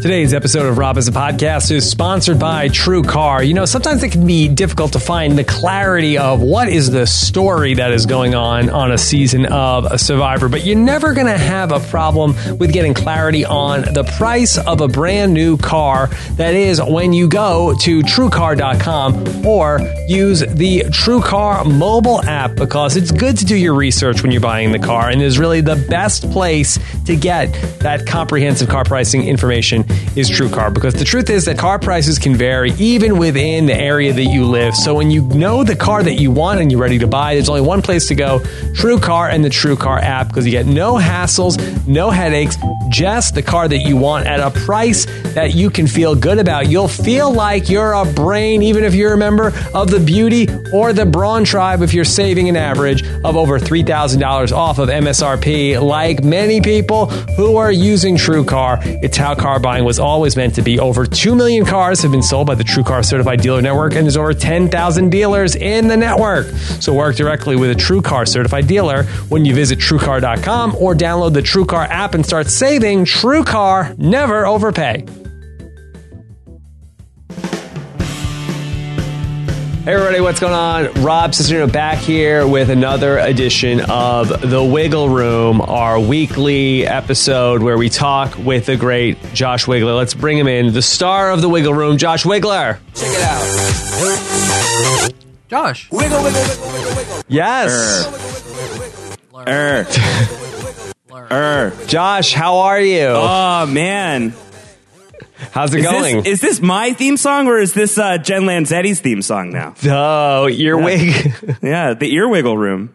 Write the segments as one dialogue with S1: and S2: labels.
S1: Today's episode of Rob Has a Podcast is sponsored by True Car. You know, sometimes it can be difficult to find the clarity of what is the story that is going on on a season of Survivor, but you're never going to have a problem with getting clarity on the price of a brand new car. That is when you go to truecar.com or use the True Car mobile app because it's good to do your research when you're buying the car and is really the best place to get that comprehensive car pricing information is True Car because the truth is that car prices can vary even within the area that you live. So when you know the car that you want and you're ready to buy, there's only one place to go True Car and the True Car app because you get no hassles, no headaches, just the car that you want at a price that you can feel good about. You'll feel like you're a brain, even if you're a member of the Beauty or the Brawn Tribe, if you're saving an average of over $3,000 off of MSRP, like many people who are using True Car. It's how car buying was always meant to be. Over 2 million cars have been sold by the True Car Certified Dealer Network, and there's over 10,000 dealers in the network. So work directly with a True Car Certified Dealer when you visit TrueCar.com or download the True Car app and start saving. True Car, never overpay. Hey everybody, what's going on? Rob Cesternino back here with another edition of The Wiggle Room, our weekly episode where we talk with the great Josh Wigler. Let's bring him in, the star of The Wiggle Room, Josh Wigler.
S2: Check it out.
S3: Josh.
S2: Wiggle, wiggle, wiggle, wiggle, wiggle.
S1: Yes.
S4: Er. Er.
S1: Josh, how are you?
S4: Oh man.
S1: How's it
S4: Is
S1: going?
S4: this, is this my theme song or is this uh, Jen Lanzetti's theme song now?
S1: oh, your wig.
S4: Yeah, the earwiggle room.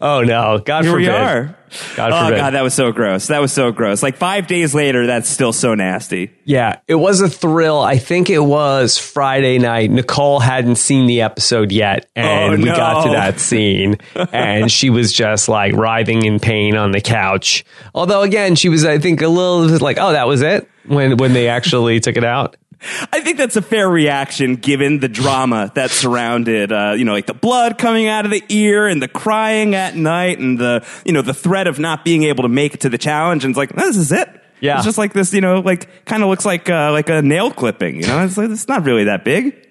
S1: oh no, God
S4: Here
S1: forbid.
S4: we are.
S1: God
S4: oh
S1: forbid.
S4: god, that was so gross. That was so gross. Like five days later, that's still so nasty.
S1: Yeah, it was a thrill. I think it was Friday night. Nicole hadn't seen the episode yet, oh, and
S4: Oh,
S1: we got to that scene, and she was just like writhing in pain on the couch. Although, again, she was, I think, a little like, "Oh, that was it." When when they actually took it out.
S4: I think that's a fair reaction given the drama that surrounded, uh, you know, like the blood coming out of the ear and the crying at night and the, you know, the threat of not being able to make it to the challenge. And it's like, this is it.
S1: Yeah.
S4: It's just like this, you know, like kind of looks like, uh, like a nail clipping, you know, it's like, it's not really that big.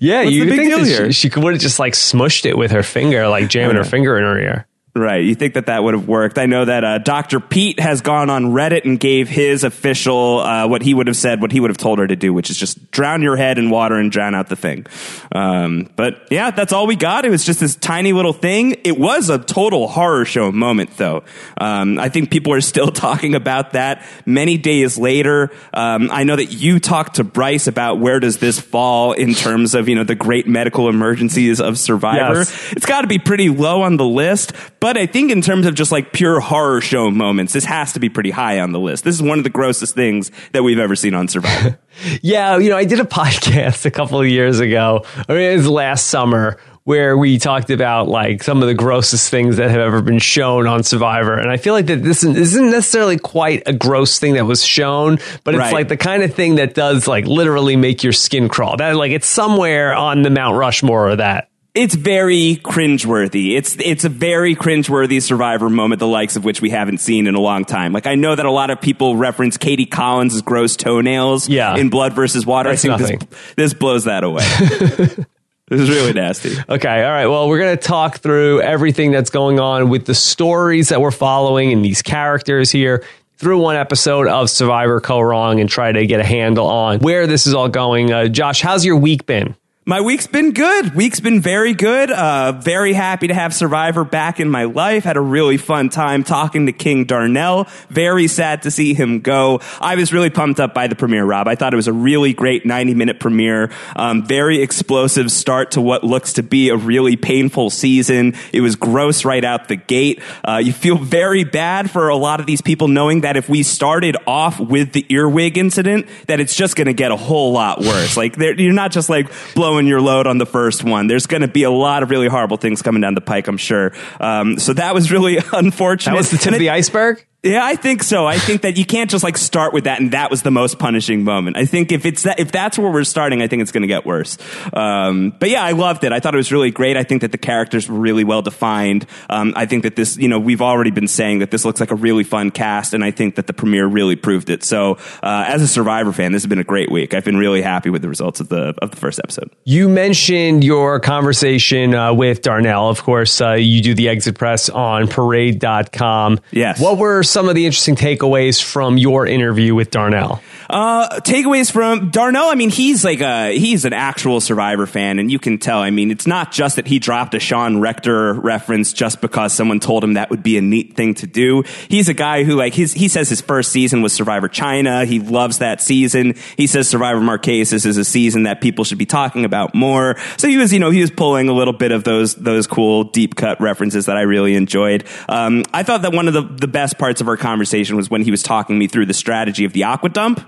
S1: Yeah,
S4: What's
S1: you
S4: the big
S1: think
S4: deal here?
S1: she, she would have just like smushed it with her finger, like jamming her finger in her ear.
S4: Right. You think that that would have worked. I know that uh, Dr. Pete has gone on Reddit and gave his official, uh, what he would have said, what he would have told her to do, which is just drown your head in water and drown out the thing. Um, but yeah, that's all we got. It was just this tiny little thing. It was a total horror show moment, though. Um, I think people are still talking about that many days later. Um, I know that you talked to Bryce about where does this fall in terms of, you know, the great medical emergencies of Survivor.
S1: Yes.
S4: It's got to be pretty low on the list, but I think in terms of just like pure horror show moments, this has to be pretty high on the list. This is one of the grossest things that we've ever seen on Survivor.
S1: Yeah, you know, I did a podcast a couple of years ago, or it was last summer, where we talked about like some of the grossest things that have ever been shown on Survivor. And I feel like that this isn't- necessarily quite a gross thing that was shown, but it's
S4: Right.
S1: like the kind of thing that does like literally make your skin crawl. That like it's somewhere on the Mount Rushmore of that.
S4: It's very cringeworthy. It's it's a very cringeworthy Survivor moment, the likes of which we haven't seen in a long time. Like I know that a lot of people reference Katie Collins' gross toenails
S1: Yeah.
S4: in Blood versus Water.
S1: That's
S4: I think
S1: nothing.
S4: this this blows that away. this is really nasty.
S1: Okay, all right. Well, we're going to talk through everything that's going on with the stories that we're following and these characters here through one episode of Survivor Kaoh Rong and try to get a handle on where this is all going. Uh, Josh, how's your week been?
S4: My week's been good. Week's been very good. Uh, very happy to have Survivor back in my life. Had a really fun time talking to King Darnell. Very sad to see him go. I was really pumped up by the premiere, Rob. I thought it was a really great 90 minute premiere. Um, very explosive start to what looks to be a really painful season. It was gross right out the gate. Uh, you feel very bad for a lot of these people knowing that if we started off with the earwig incident, that it's just going to get a whole lot worse. Like you're not just like blowing your load on the first one. There's going to be a lot of really horrible things coming down the pike, I'm sure. Um, so that was really unfortunate.
S1: That was the tip
S4: And
S1: of the iceberg?
S4: Yeah, I think so. I think that you can't just like start with that, and that was the most punishing moment. I think if it's that, if that's where we're starting, I think it's going to get worse. Um, but yeah, I loved it. I thought it was really great. I think that the characters were really well defined. Um, I think that this, you know, we've already been saying that this looks like a really fun cast, and I think that the premiere really proved it. So, uh, as a Survivor fan, this has been a great week. I've been really happy with the results of the of the first episode.
S1: You mentioned your conversation uh, with Darnell. Of course, uh, you do the exit press on parade.com.
S4: Yes.
S1: What were some of the interesting takeaways from your interview with Darnell?
S4: Uh, takeaways from Darnell. I mean, he's like a he's an actual Survivor fan, and you can tell. I mean, it's not just that he dropped a Sean Rector reference just because someone told him that would be a neat thing to do. He's a guy who like his he says his first season was Survivor China. He loves that season. He says Survivor Marquesas is a season that people should be talking about more. So he was, you know, he was pulling a little bit of those those cool deep cut references that I really enjoyed. Um, I thought that one of the the best parts of our conversation was when he was talking me through the strategy of the aqua dump,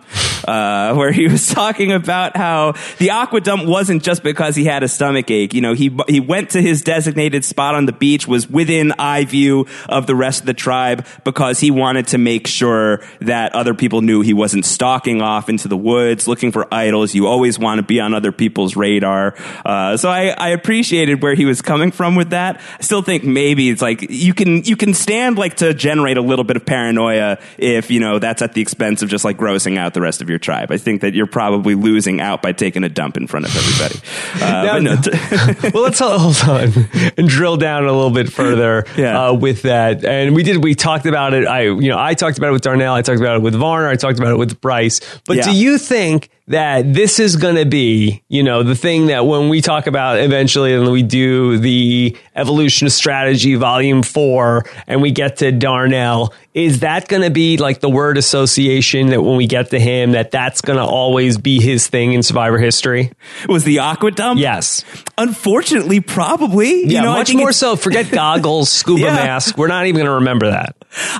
S4: uh, where he was talking about how the aqua dump wasn't just because he had a stomach ache. You know, he he went to his designated spot on the beach, was within eye view of the rest of the tribe because he wanted to make sure that other people knew he wasn't stalking off into the woods looking for idols. You always want to be on other people's radar. Uh, so I, I appreciated where he was coming from with that. I still think maybe it's like you can you can stand like to generate a little bit of paranoia if you know that's at the expense of just like grossing out the rest of your tribe. I think that you're probably losing out by taking a dump in front of everybody. Uh, no, t-
S1: well, let's hold hold on and drill down a little bit further
S4: Yeah.
S1: uh, with that. And we did. We talked about it. I, you know, I talked about it with Darnell. I talked about it with Varner. I talked about it with Bryce. But
S4: Yeah.
S1: do you think that this is going to be, you know, the thing that when we talk about eventually, and we do the evolution of strategy volume four, and we get to Darnell, is that going to be like the word association that when we get to him, that that's going to always be his thing in Survivor history?
S4: was the aqua dump?
S1: Yes.
S4: Unfortunately, probably.
S1: Yeah,
S4: you know, I
S1: much
S4: think
S1: more so. Forget goggles, scuba
S4: Yeah.
S1: mask. We're not even going to remember that.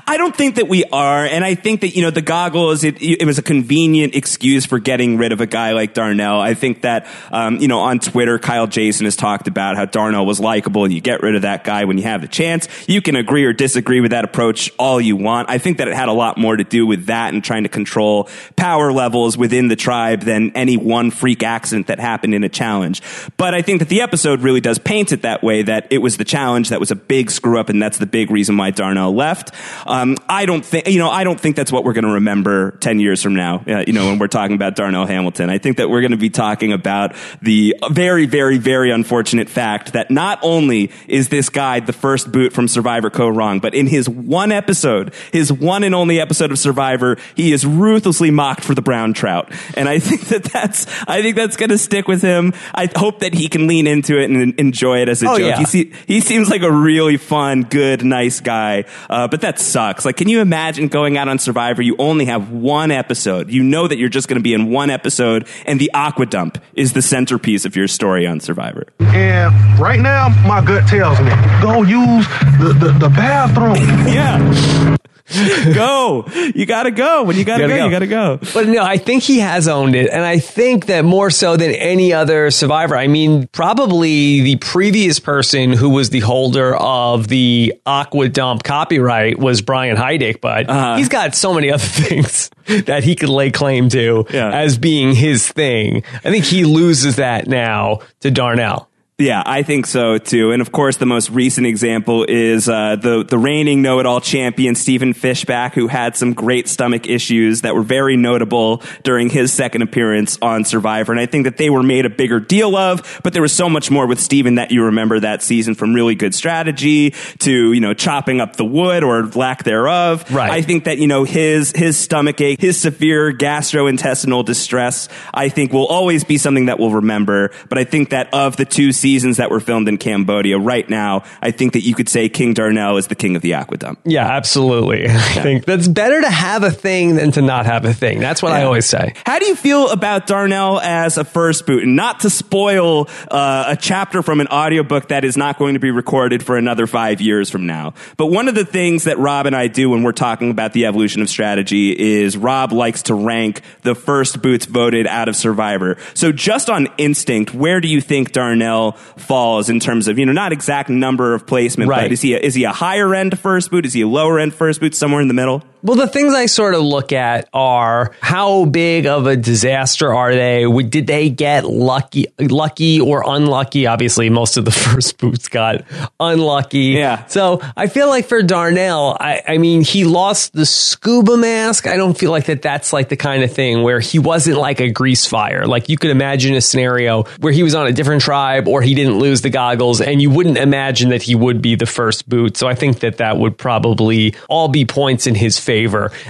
S4: I don't think that we are, and I think that you know the goggles. It, it was a convenient excuse for getting rid of a guy like Darnell. I think that um, you know on Twitter, Kyle Jason has talked about how Darnell was likable, and you get rid of that guy when you have the chance. You can agree or disagree with that approach all you want. I think that it had a lot more to do with that and trying to control power levels within the tribe than any one freak accident that happened in a challenge. But I think that the episode really does paint it that way. That it was the challenge that was a big screw up, and that's the big reason why Darnell left. Um, I don't think you know. I don't think that's what we're going to remember ten years from now. Uh, you know, when we're talking about Darnell Hamilton, I think that we're going to be talking about the very, very, very unfortunate fact that not only is this guy the first boot from Survivor Kaoh Rong, but in his one episode, his one and only episode of Survivor, he is ruthlessly mocked for the brown trout, and I think that that's I think that's going to stick with him. I hope that he can lean into it and enjoy it as a
S1: Oh,
S4: joke.
S1: yeah.
S4: He se- he seems like a really fun, good, nice guy. Uh, but that sucks. Like, can you imagine going out on Survivor? You only have one episode. You know that you're just going to be in one episode, and the aqua dump is the centerpiece of your story on Survivor.
S3: And right now, my gut tells me go use the, the, the bathroom.
S4: Yeah. go. You gotta go. When you gotta,
S1: Gotta
S4: go,
S1: go.
S4: you gotta go.
S1: But no, I think he has owned it. And I think that more so than any other survivor, I mean, probably the previous person who was the holder of the Aqua Dump copyright was Brian Heidik, but
S4: Uh-huh.
S1: he's got so many other things that he could lay claim to
S4: Yeah.
S1: as being his thing. I think he loses that now to Darnell.
S4: Yeah, I think so too. And of course, the most recent example is uh, the the reigning know-it-all champion Stephen Fishbach, who had some great stomach issues that were very notable during his second appearance on Survivor. And I think that they were made a bigger deal of. But there was so much more with Stephen that you remember that season, from really good strategy to you know chopping up the wood or lack thereof.
S1: Right.
S4: I think that you know his his stomach ache, his severe gastrointestinal distress, I think will always be something that we'll remember. But I think that of the two seasons that were filmed in Cambodia right now, I think that you could say King Darnell is the king of the aquadump.
S1: Yeah, absolutely. I think that's better to have a thing than to not have a thing. That's what I always say.
S4: How do you feel about Darnell as a first boot? And not to spoil uh, a chapter from an audiobook that is not going to be recorded for another five years from now. But one of the things that Rob and I do when we're talking about the evolution of strategy is Rob likes to rank the first boots voted out of Survivor. So just on instinct, where do you think Darnell falls in terms of you know not exact number of placement,
S1: Right.
S4: but is he a, is he a higher end first boot? Is he a lower end first boot? Somewhere in the middle.
S1: Well, the things I sort of look at are how big of a disaster are they? Did they get lucky, lucky or unlucky? Obviously, most of the first boots got unlucky.
S4: Yeah.
S1: So I feel like for Darnell, I, I mean, he lost the scuba mask. I don't feel like that. That's like the kind of thing where he wasn't like a grease fire. Like you could imagine a scenario where he was on a different tribe or he didn't lose the goggles, and you wouldn't imagine that he would be the first boot. So I think that that would probably all be points in his favor,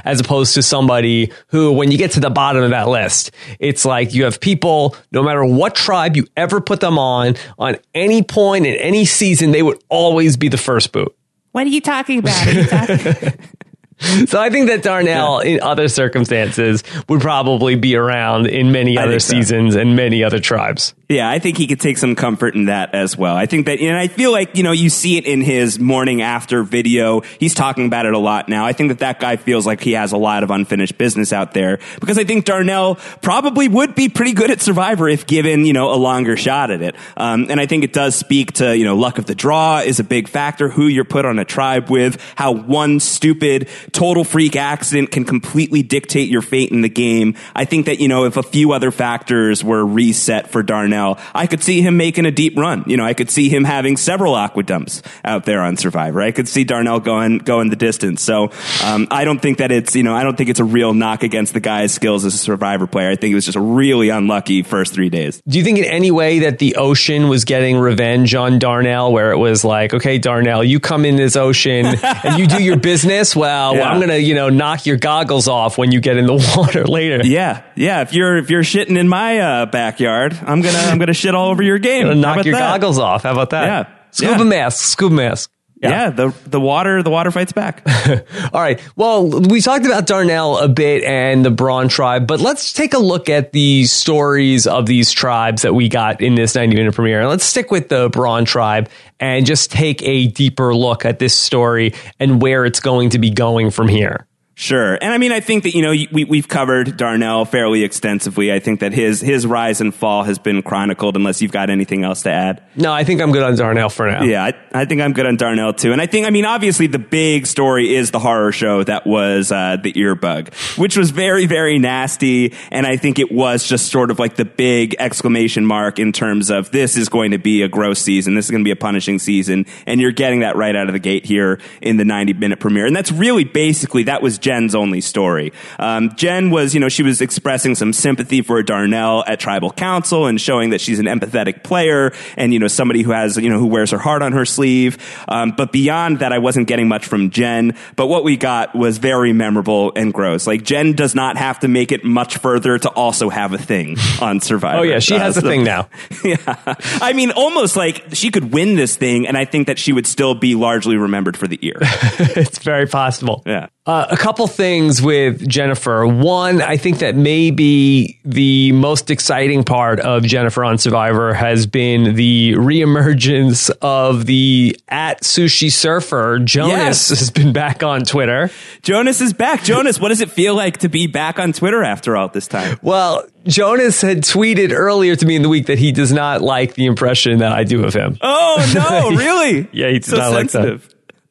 S1: as opposed to somebody who, when you get to the bottom of that list, it's like you have people, no matter what tribe you ever put them on, on any point in any season, they would always be the first boot.
S4: What are you talking about? You talking-
S1: So I think that Darnell, in other circumstances, would probably be around in many
S4: I
S1: other
S4: think so.
S1: seasons and many other tribes.
S4: Yeah, I think he could take some comfort in that as well. I think that, and I feel like, you know, you see it in his morning after video. He's talking about it a lot now. I think that that guy feels like he has a lot of unfinished business out there because I think Darnell probably would be pretty good at Survivor if given, you know, a longer shot at it. Um, and I think it does speak to, you know, luck of the draw is a big factor, who you're put on a tribe with, how one stupid, total freak accident can completely dictate your fate in the game. I think that, you know, if a few other factors were reset for Darnell, I could see him making a deep run. You know, I could see him having several aqua dumps out there on Survivor. I could see Darnell going, going the distance. So, um, I don't think that it's, you know, I don't think it's a real knock against the guy's skills as a Survivor player. I think it was just a really unlucky first three days.
S1: Do you think in any way that the ocean was getting revenge on Darnell, where it was like, okay, Darnell, you come in this ocean and you do your business? Well,
S4: Yeah.
S1: I'm going to, you know, knock your goggles off when you get in the water later.
S4: Yeah, yeah. If you're if you're shitting in my uh, backyard, I'm gonna I'm gonna shit all over your game.
S1: Knock your
S4: that?
S1: goggles off. How about that?
S4: Yeah.
S1: Scuba
S4: Yeah.
S1: mask, scuba mask.
S4: Yeah. the the water the water fights back.
S1: All right. Well, we talked about Darnell a bit and the Brawn tribe, but let's take a look at the stories of these tribes that we got in this 90 minute premiere. And let's stick with the Brawn tribe and just take a deeper look at this story and where it's going to be going from here.
S4: Sure, and I mean, I think that you know we we've covered Darnell fairly extensively. I think that his his rise and fall has been chronicled. Unless you've got anything else to add.
S1: No, I think I'm good on Darnell for now.
S4: Yeah, I, I think I'm good on Darnell too. And I think, I mean, obviously the big story is the horror show that was uh, the earbug, which was very, very nasty. And I think it was just sort of like the big exclamation mark in terms of this is going to be a gross season. This is going to be a punishing season. And you're getting that right out of the gate here in the 90 minute premiere. And that's really basically, that was Jen's only story. Um, Jen was, you know, she was expressing some sympathy for Darnell at tribal council and showing that she's an empathetic player and, you know, somebody who has, you know, who wears her heart on her sleeve. Um, but beyond that, I wasn't getting much from Jen. But what we got was very memorable and gross. Like, Jen does not have to make it much further to also have a thing on Survivor.
S1: Oh, yeah. She
S4: Uh,
S1: has a thing now.
S4: yeah. I mean, almost like she could win this thing, and I think that she would still be largely remembered for the ear.
S1: it's very possible.
S4: Yeah.
S1: Uh, a couple things with Jennifer. One, I think that maybe the most exciting part of Jennifer on Survivor has been the reemergence of the at sushi surfer. Jonas
S4: Yes.
S1: has been back on Twitter.
S4: Jonas is back. Jonas, what does it feel like to be back on Twitter after all this time?
S1: Well, Jonas had tweeted earlier to me in the week that he does not like the impression that I do of him.
S4: Oh no, really?
S1: Yeah, he does
S4: so
S1: not like that.
S4: sensitive.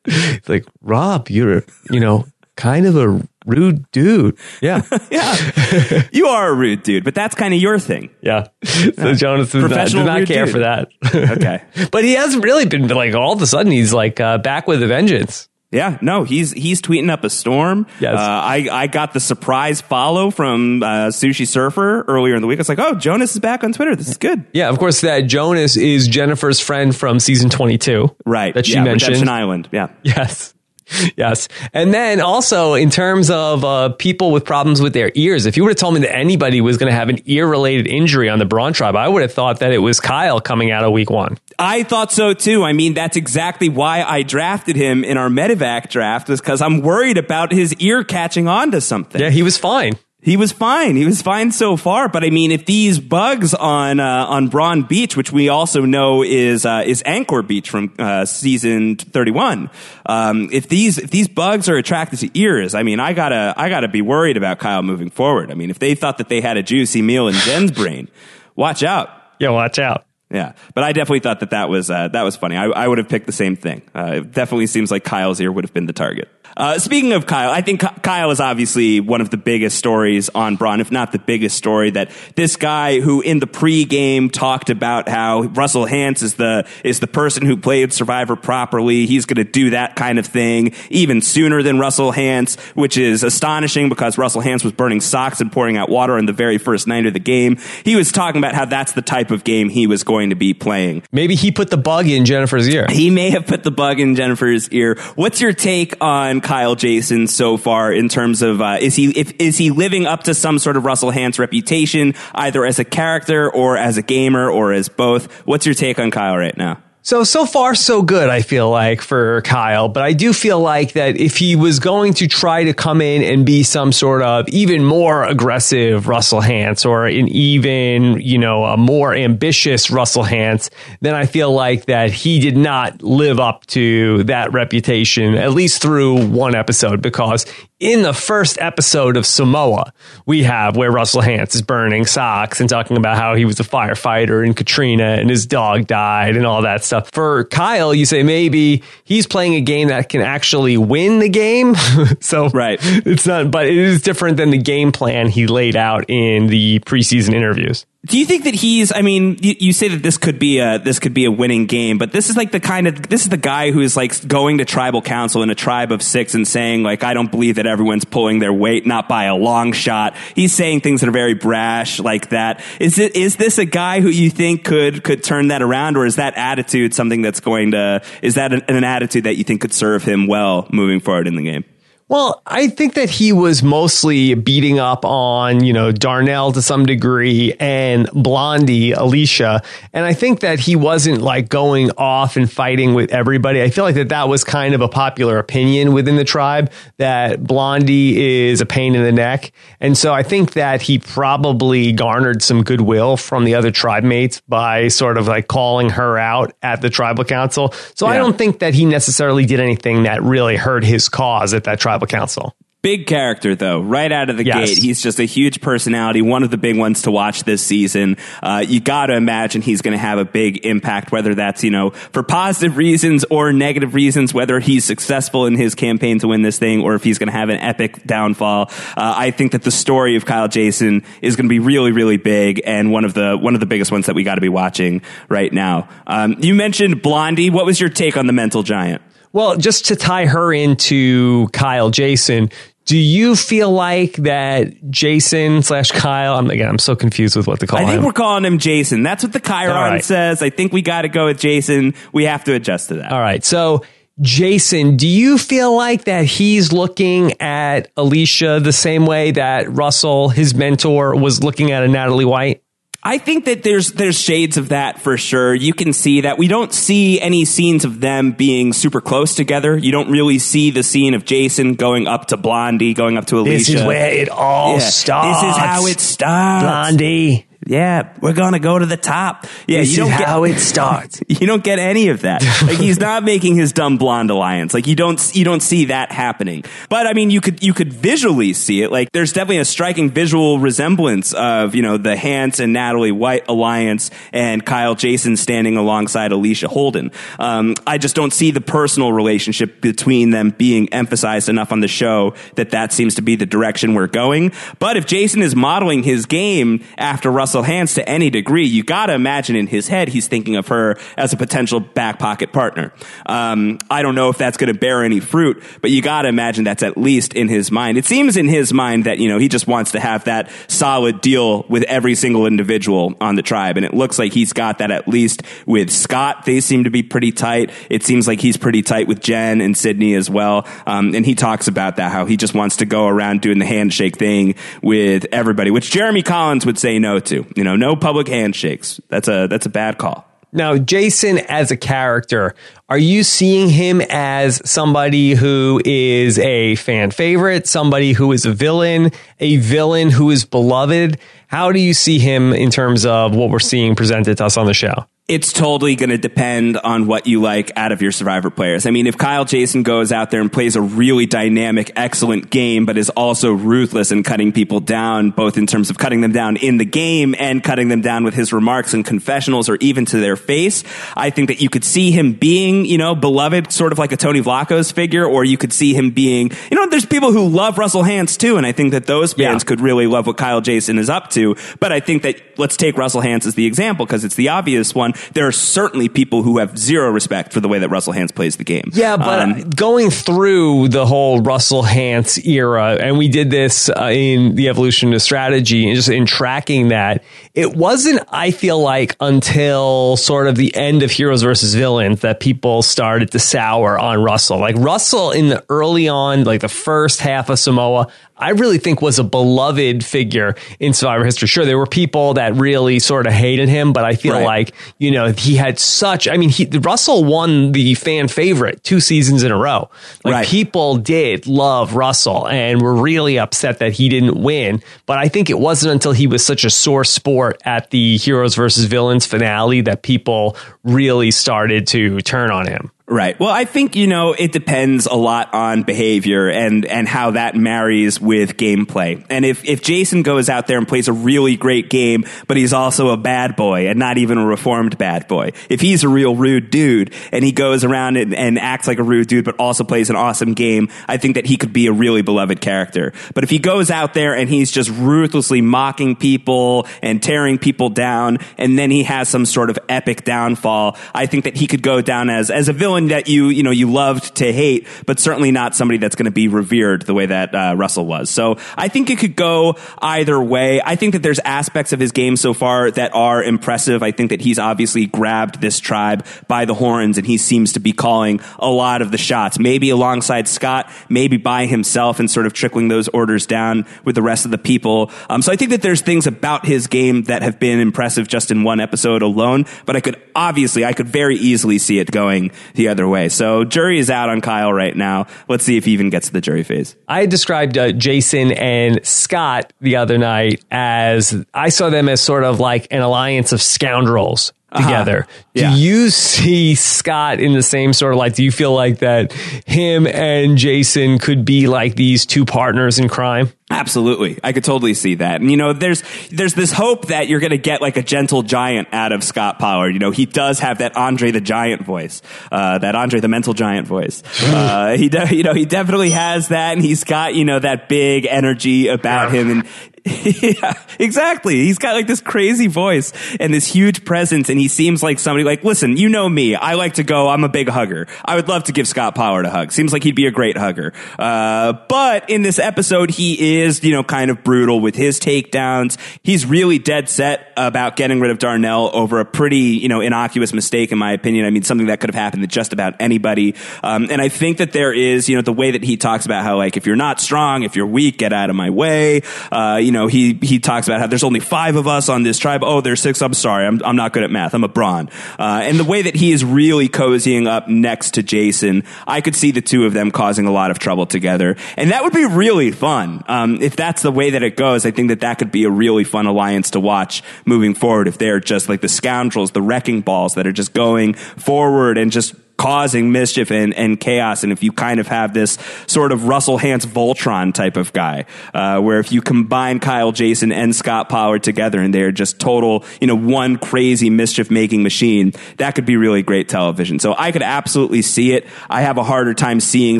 S1: It's like, Rob, you're, you know, kind of a rude dude. Yeah.
S4: Yeah, you are a rude dude, but that's kind of your thing.
S1: Yeah. So Jonas does not, not care
S4: dude.
S1: for that.
S4: Okay.
S1: but he has really been like all of a sudden he's like uh, back with a vengeance.
S4: Yeah, no, he's he's tweeting up a storm.
S1: Yes.
S4: Uh, I I got the surprise follow from uh, Sushi Surfer earlier in the week. It's like, oh, Jonas is back on Twitter. This is good.
S1: Yeah, of course that Jonas is Jennifer's friend from season 22.
S4: Right.
S1: That she
S4: yeah,
S1: mentioned.
S4: Redemption Island. Yeah.
S1: Yes. Yes. And then also in terms of uh, people with problems with their ears, if you would have told me that anybody was going to have an ear related injury on the Brawn tribe, I would have thought that it was Kyle coming out of week one.
S4: I thought so too. I mean, that's exactly why I drafted him in our Medivac draft, was because I'm worried about his ear catching on to something.
S1: Yeah, he was fine.
S4: He was fine. He was fine so far. But I mean, if these bugs on uh, on Brawn Beach, which we also know is uh, is Angkor Beach from uh, season thirty one, um, if these if these bugs are attracted to ears, I mean, I gotta I gotta be worried about Kyle moving forward. I mean, if they thought that they had a juicy meal in Jen's brain, watch out.
S1: Yeah, watch out.
S4: Yeah, but I definitely thought that that was uh, that was funny. I, I would have picked the same thing. Uh, it definitely seems like Kyle's ear would have been the target. Uh, speaking of Kyle, I think Kyle is obviously one of the biggest stories on Brawn, if not the biggest story. That this guy who in the pregame talked about how Russell Hantz is the is the person who played Survivor properly. He's going to do that kind of thing even sooner than Russell Hantz, which is astonishing because Russell Hantz was burning socks and pouring out water on the very first night of the game. He was talking about how that's the type of game he was going to be playing.
S1: Maybe he put the bug in Jennifer's ear.
S4: He may have put the bug in Jennifer's ear. What's your take on Kyle Jason so far in terms of uh, is he if is he living up to some sort of Russell Hantz reputation either as a character or as a gamer or as both? What's your take on Kyle right now?
S1: So, so far, so good, I feel like, for Kyle. But I do feel like that if he was going to try to come in and be some sort of even more aggressive Russell Hantz or an even, you know, a more ambitious Russell Hantz, then I feel like that he did not live up to that reputation, at least through one episode, because in the first episode of Samoa, we have where Russell Hantz is burning socks and talking about how he was a firefighter in Katrina and his dog died and all that stuff. For Kyle, you say maybe he's playing a game that can actually win the game. so
S4: Right.
S1: it's not, but it is different than the game plan he laid out in the preseason interviews.
S4: Do you think that he's? I mean, you, you say that this could be a this could be a winning game, but this is like the kind of this is the guy who is like going to tribal council in a tribe of six and saying like I don't believe that everyone's pulling their weight, not by a long shot. He's saying things that are very brash like that. Is it is this a guy who you think could could turn that around, or is that attitude something that's going to is that an, an attitude that you think could serve him well moving forward in the game?
S1: Well, I think that he was mostly beating up on, you know, Darnell to some degree and Blondie, Alecia. And I think that he wasn't like going off and fighting with everybody. I feel like that that was kind of a popular opinion within the tribe that Blondie is a pain in the neck. And so I think that he probably garnered some goodwill from the other tribe mates by sort of like calling her out at the tribal council. So I don't think that he necessarily did anything that really hurt his cause at that tribal council.
S4: Big character though, right out of the
S1: Yes.
S4: gate. He's just a huge personality, one of the big ones to watch this season. Uh, you got to imagine he's going to have a big impact, whether that's you know for positive reasons or negative reasons. Whether he's successful in his campaign to win this thing, or if he's going to have an epic downfall. Uh, I think that the story of Kyle Jason is going to be really, really big, and one of the one of the biggest ones that we got to be watching right now. Um, you mentioned Blondie. What was your take on the mental giant?
S1: Well, just to tie her into Kyle Jason, do you feel like that Jason slash Kyle? I'm again, I'm so confused with what to call
S4: I think
S1: him.
S4: we're calling him Jason. That's what the Chiron
S1: right.
S4: says. I think we got to go with Jason. We have to adjust to that.
S1: All right, so. Jason, do you feel like that he's looking at Alecia the same way that Russell, his mentor, was looking at a Natalie White?
S4: I think that there's there's shades of that for sure. You can see that we don't see any scenes of them being super close together. You don't really see the scene of Jason going up to Blondie, going up to Alecia.
S1: This is where it all
S4: Yeah.
S1: starts.
S4: This is how it starts.
S1: Blondie.
S4: Yeah, we're gonna go to the top. Yeah,
S1: This
S4: you don't get,
S1: how it starts.
S4: you don't get any of that. Like he's not making his dumb blonde alliance. Like you don't you don't see that happening. But I mean, you could you could visually see it. Like there's definitely a striking visual resemblance of you know the Hantz and Natalie White alliance and Kyle Jason standing alongside Alecia Holden. Um, I just don't see the personal relationship between them being emphasized enough on the show that that seems to be the direction we're going. But if Jason is modeling his game after Russell Hantz to any degree, you got to imagine in his head he's thinking of her as a potential back pocket partner. Um, I don't know if that's to bear any fruit, but you got to imagine that's at least in his mind. It seems in his mind that you know he just wants to have that solid deal with every single individual on the tribe, and it looks like he's got that at least with Scott. They seem to be pretty tight. It seems like he's pretty tight with Jen and Sydney as well. Um, and he talks about that how he just wants to go around doing the handshake thing with everybody, which Jeremy Collins would say no to. You know, no public handshakes. That's a that's a bad call.
S1: Now, Jason as a character, are you seeing him as somebody who is a fan favorite, somebody who is a villain, a villain who is beloved? How do you see him in terms of what we're seeing presented to us on the show?
S4: It's totally going to depend on what you like out of your survivor players. I mean, if Kyle Jason goes out there and plays a really dynamic, excellent game, but is also ruthless in cutting people down, both in terms of cutting them down in the game and cutting them down with his remarks and confessionals or even to their face, I think that you could see him being, you know, beloved, sort of like a Tony Vlachos figure, or you could see him being, you know, there's people who love Russell Hantz too, and I think that those fans
S1: Yeah.
S4: could really love what Kyle Jason is up to. But I think that let's take Russell Hantz as the example because it's the obvious one. There are certainly people who have zero respect for the way that Russell Hantz plays the game.
S1: Yeah, but
S4: Um,
S1: going through the whole Russell Hantz era, and we did this uh, in the evolution of strategy and just in tracking that, it wasn't, I feel like, until sort of the end of Heroes versus Villains that people started to sour on Russell. Like Russell in the early on, like the first half of Samoa, I really think was a beloved figure in Survivor history. Sure, there were people that really sort of hated him, but I feel
S4: Right.
S1: like, you know, he had such, I mean, he, Russell won the fan favorite two seasons in a row. Like
S4: Right.
S1: people did love Russell and were really upset that he didn't win. But I think it wasn't until he was such a sore sport at the Heroes versus Villains finale that people really started to turn on him.
S4: Right. Well, I think, you know, it depends a lot on behavior and, and how that marries with gameplay. And if, if Jason goes out there and plays a really great game, but he's also a bad boy and not even a reformed bad boy, if he's a real rude dude and he goes around and, and acts like a rude dude, but also plays an awesome game, I think that he could be a really beloved character. But if he goes out there and he's just ruthlessly mocking people and tearing people down, and then he has some sort of epic downfall, I think that he could go down as, as a villain that you, you know, you loved to hate, but certainly not somebody that's going to be revered the way that uh, Russell was. So I think it could go either way. I think that there's aspects of his game so far that are impressive. I think that he's obviously grabbed this tribe by the horns and he seems to be calling a lot of the shots, maybe alongside Scott, maybe by himself and sort of trickling those orders down with the rest of the people. Um, so I think that there's things about his game that have been impressive just in one episode alone, but I could obviously, I could very easily see it going the other way. So jury is out on Kyle right now. Let's see if he even gets to the jury phase.
S1: I described uh, Jason and Scott the other night as I saw them as sort of like an alliance of scoundrels together.
S4: Yeah.
S1: Do you see Scott in the same sort of like? Do you feel like that him and Jason could be like these two partners in crime?
S4: Absolutely. I could totally see that. And you know, there's there's this hope that you're going to get like a gentle giant out of Scott Power. You know, he does have that Andre the Giant voice. Uh, that Andre the mental giant voice. Uh, he de- you know, he definitely has that and he's got, you know, that big energy about him and yeah, exactly. He's got like this crazy voice and this huge presence, and he seems like somebody like, listen, you know me. I like to go. I'm a big hugger. I would love to give Scott Power a hug. Seems like he'd be a great hugger. Uh, but in this episode, he is, you know, kind of brutal with his takedowns. He's really dead set about getting rid of Darnell over a pretty, you know, innocuous mistake, in my opinion. I mean, something that could have happened to just about anybody. Um, and I think that there is, you know, the way that he talks about how, like, if you're not strong, if you're weak, get out of my way. Uh, you know, he, he talks about how there's only five of us on this tribe. Oh, there's six. I'm sorry. I'm, I'm not good at math. I'm a brawn. Uh, and the way that he is really cozying up next to Jason, I could see the two of them causing a lot of trouble together. And that would be really fun. Um, if that's the way that it goes, I think that that could be a really fun alliance to watch moving forward. If they're just like the scoundrels, the wrecking balls that are just going forward and just causing mischief and, and chaos. And if you kind of have this sort of Russell Hantz Voltron type of guy, uh, where if you combine Kyle Jason and Scott Power together and they're just total, you know, one crazy mischief making machine, that could be really great television. So I could absolutely see it. I have a harder time seeing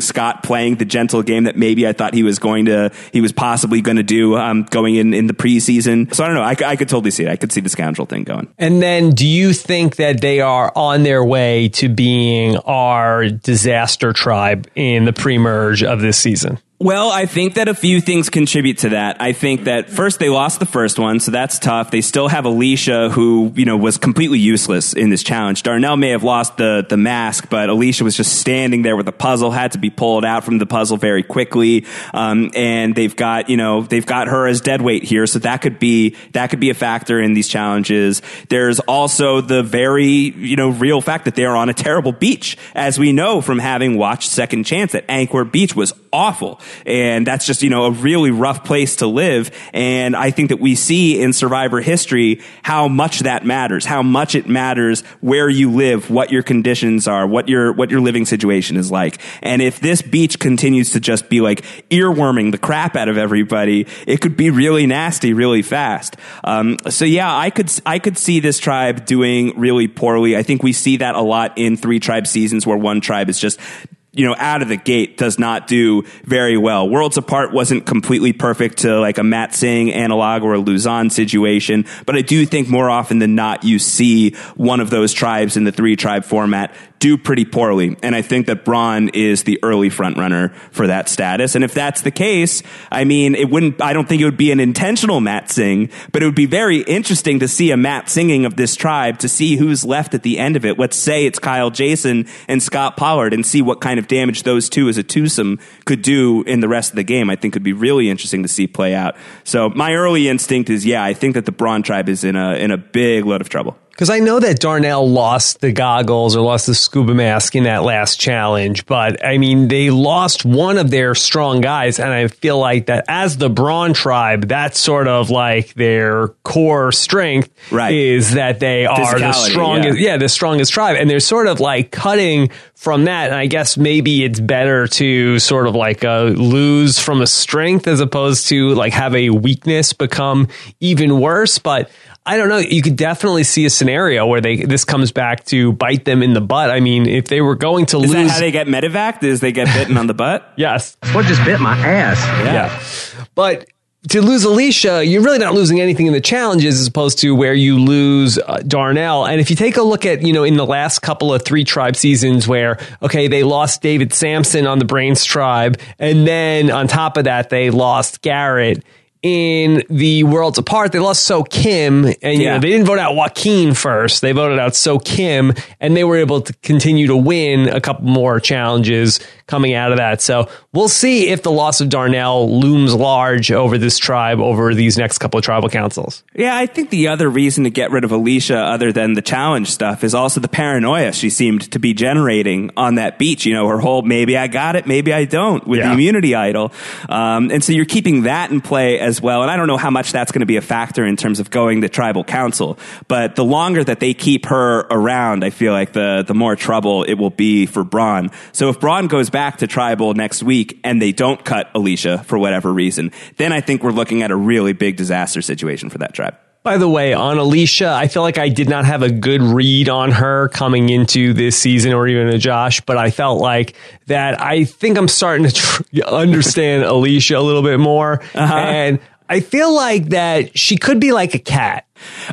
S4: Scott playing the gentle game that maybe I thought he was going to, he was possibly going to do, um, going in, in the preseason. So I don't know. I could totally see it. I could see the scoundrel thing going.
S1: And then do you think that they are on their way to being our disaster tribe in the pre-merge of this season?
S4: Well, I think that a few things contribute to that. I think that first they lost the first one, so that's tough. They still have Alecia, who you know was completely useless in this challenge. Darnell may have lost the the mask, but Alecia was just standing there with a puzzle, had to be pulled out from the puzzle very quickly. Um, and they've got you know they've got her as dead weight here, so that could be that could be a factor in these challenges. There's also the very you know real fact that they are on a terrible beach, as we know from having watched Second Chance. That Angkor Beach was awful. And that's just, you know, a really rough place to live. And I think that we see in survivor history how much that matters, how much it matters where you live, what your conditions are, what your, what your living situation is like. And if this beach continues to just be like earworming the crap out of everybody, it could be really nasty really fast. Um, so yeah, I could, I could see this tribe doing really poorly. I think we see that a lot in three tribe seasons where one tribe is just you know, out of the gate does not do very well. Worlds Apart wasn't completely perfect to like a Matsing analog or a Luzon situation, but I do think more often than not you see one of those tribes in the three tribe format do pretty poorly. And I think that Brawn is the early front runner for that status. And if that's the case, I mean, it wouldn't, I don't think it would be an intentional Matsing, but it would be very interesting to see a Matt singing of this tribe to see who's left at the end of it. Let's say it's Kyle Jason and Scot Pollard and see what kind of damage those two as a twosome could do in the rest of the game. I think would be really interesting to see play out. So my early instinct is, yeah, I think that the Brawn tribe is in a, in a big load of trouble.
S1: Because I know that Darnell lost the goggles or lost the scuba mask in that last challenge, but I mean, they lost one of their strong guys. And I feel like that as the Brawn tribe, that's sort of like their core strength
S4: Right.
S1: is that they are the strongest,
S4: yeah.
S1: yeah, the strongest tribe. And they're sort of like cutting from that. And I guess maybe it's better to sort of like uh, lose from a strength as opposed to like have a weakness become even worse. But I don't know. You could definitely see a scenario where they this comes back to bite them in the butt. I mean, if they were going to
S4: Is
S1: lose,
S4: that how they get medevac? Is they get bitten on the butt?
S1: yes,
S2: What just bit my ass?
S1: yeah. But to lose Alecia, you're really not losing anything in the challenges as opposed to where you lose uh, Darnell. And if you take a look at, you know, in the last couple of three tribe seasons where, okay, they lost David Samson on the Brains tribe. And then on top of that, they lost Garrett. In the Worlds Apart, they lost So Kim, and you
S4: Yeah.
S1: know they didn't vote out Joaquin first. They voted out So Kim, and they were able to continue to win a couple more challenges coming out of that. So we'll see if the loss of Darnell looms large over this tribe over these next couple of tribal councils.
S4: Yeah, I think the other reason to get rid of Alecia, other than the challenge stuff, is also the paranoia she seemed to be generating on that beach. You know, her whole maybe I got it, maybe I don't with
S1: Yeah.
S4: the immunity idol. Um, and so you're keeping that in play as well. And I don't know how much that's going to be a factor in terms of going to tribal council. But the longer that they keep her around, I feel like the, the more trouble it will be for Brawn. So if Brawn goes back to tribal next week and they don't cut Alecia for whatever reason, then I think we're looking at a really big disaster situation for that tribe.
S1: By the way, on Alecia, I feel like I did not have a good read on her coming into this season or even a Josh, but I felt like that I think I'm starting to tr- understand Alecia a little bit more. Uh-huh. And I feel like that she could be like a cat.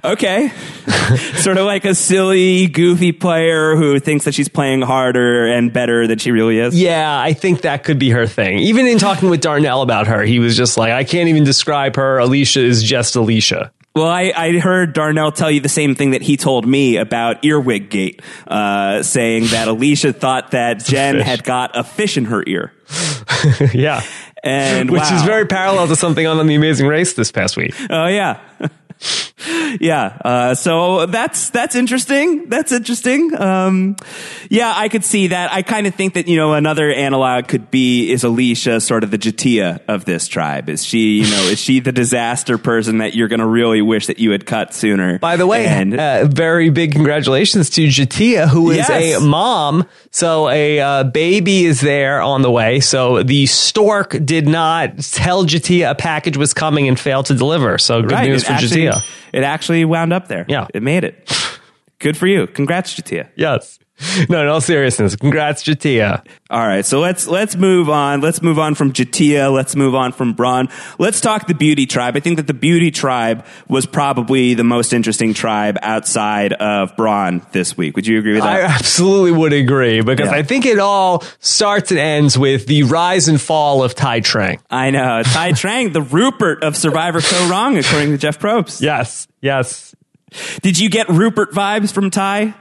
S4: Okay. sort of like a silly, goofy player who thinks that she's playing harder and better than she really is.
S1: Yeah, I think that could be her thing. Even in talking with Darnell about her, he was just like, I can't even describe her. Alecia is just Alecia.
S4: Well, I, I heard Darnell tell you the same thing that he told me about Earwig Gate, uh, saying that Alecia thought that Jen had got a fish in her ear.
S1: yeah.
S4: And
S1: Which
S4: wow.
S1: is very parallel to something on The Amazing Race this past week.
S4: Oh yeah. yeah. Uh, so that's that's interesting. That's interesting. Um, yeah, I could see that. I kind of think that you know another analog could be is Alecia sort of the Jatia of this tribe. Is she you know is she the disaster person that you're going to really wish that you had cut sooner?
S1: By the way,
S4: and
S1: uh, very big congratulations to Jatia, who is
S4: Yes.
S1: a mom. So a uh, baby is there on the way. So the stork did not tell Jatia a package was coming and failed to deliver. So good
S4: right,
S1: news
S4: it
S1: for
S4: actually,
S1: Jatia.
S4: It actually wound up there.
S1: Yeah.
S4: it made it. Good for you. Congrats, Jatia.
S1: Yes. No, in all seriousness, congrats, Jatia.
S4: All right, so let's let's move on. Let's move on from Jatia. Let's move on from Brawn. Let's talk the Beauty Tribe. I think that the Beauty Tribe was probably the most interesting tribe outside of Brawn this week. Would you agree with that?
S1: I absolutely would agree because
S4: Yeah.
S1: I think it all starts and ends with the rise and fall of Tai Trang.
S4: I, know. Tai Trang, the Rupert of Survivor Kaoh Rong, according to Jeff Probst.
S1: Yes, yes.
S4: Did you get Rupert vibes from Tai?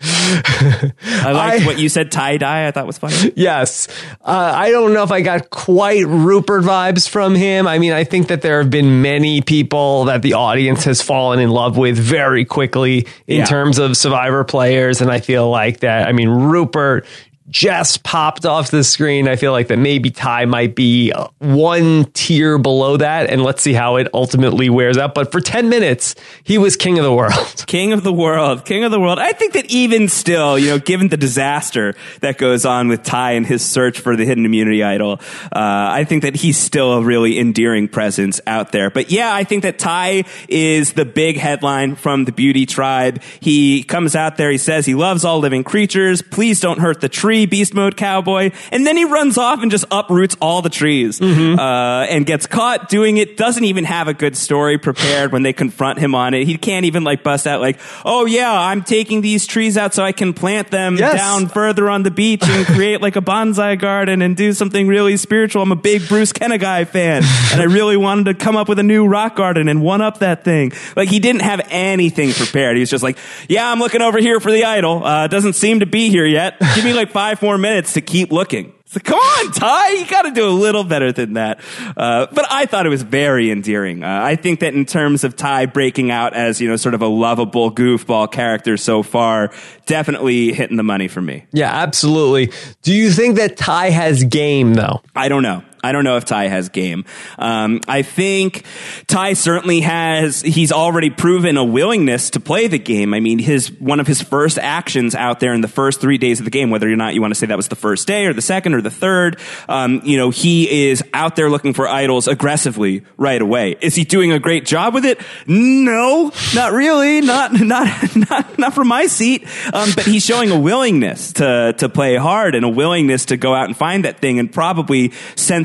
S4: I liked
S1: I-
S4: what you said tie dye. I thought was funny.
S1: Yes. Uh, I don't know if I got quite Rupert vibes from him. I mean, I think that there have been many people that the audience has fallen in love with very quickly in
S4: Yeah.
S1: terms of survivor players. And I feel like that, I mean, Rupert just popped off the screen. I feel like that maybe Tai might be uh, one tier below that, and let's see how it ultimately wears out. But for 10 minutes, he was king of the world.
S4: King of the world, king of the world. I think that even still, you know, given the disaster that goes on with Tai and his search for the hidden immunity idol, uh, I think that he's still a really endearing presence out there. But yeah, I think that Tai is the big headline from the beauty tribe. He comes out there, he says he loves all living creatures. Please don't hurt the tree, beast mode cowboy. And then he runs off and just uproots all the trees, uh, and gets caught doing it. Doesn't even have a good story prepared when they confront him on it. He can't even like bust out like, oh yeah, I'm taking these trees out so I can plant them
S1: Yes.
S4: down further on the beach and create like a bonsai garden and do something really spiritual. I'm a big Bruce Kanegai fan and I really wanted to come up with a new rock garden and one up that thing. Like he didn't have anything prepared. He was just like, yeah, I'm looking over here for the idol. Uh, doesn't seem to be here yet. Give me like five more minutes to keep looking. So come on, Tai, you got to do a little better than that. Uh, but I thought it was very endearing. Uh, I think that in terms of Tai breaking out as, you know, sort of a lovable goofball character so far, definitely hitting the money for me.
S1: Yeah, absolutely. Do you think that Tai has game though?
S4: I don't know. I don't know if Tai has game. Um, I think Tai certainly has. He's already proven a willingness to play the game. I mean, his one of his first actions out there in the first three days of the game, whether or not you want to say that was the first day or the second or the third, um, you know, he is out there looking for idols aggressively right away. Is he doing a great job with it? No, not really. Not not not not from my seat. Um, but he's showing a willingness to to play hard and a willingness to go out and find that thing, and probably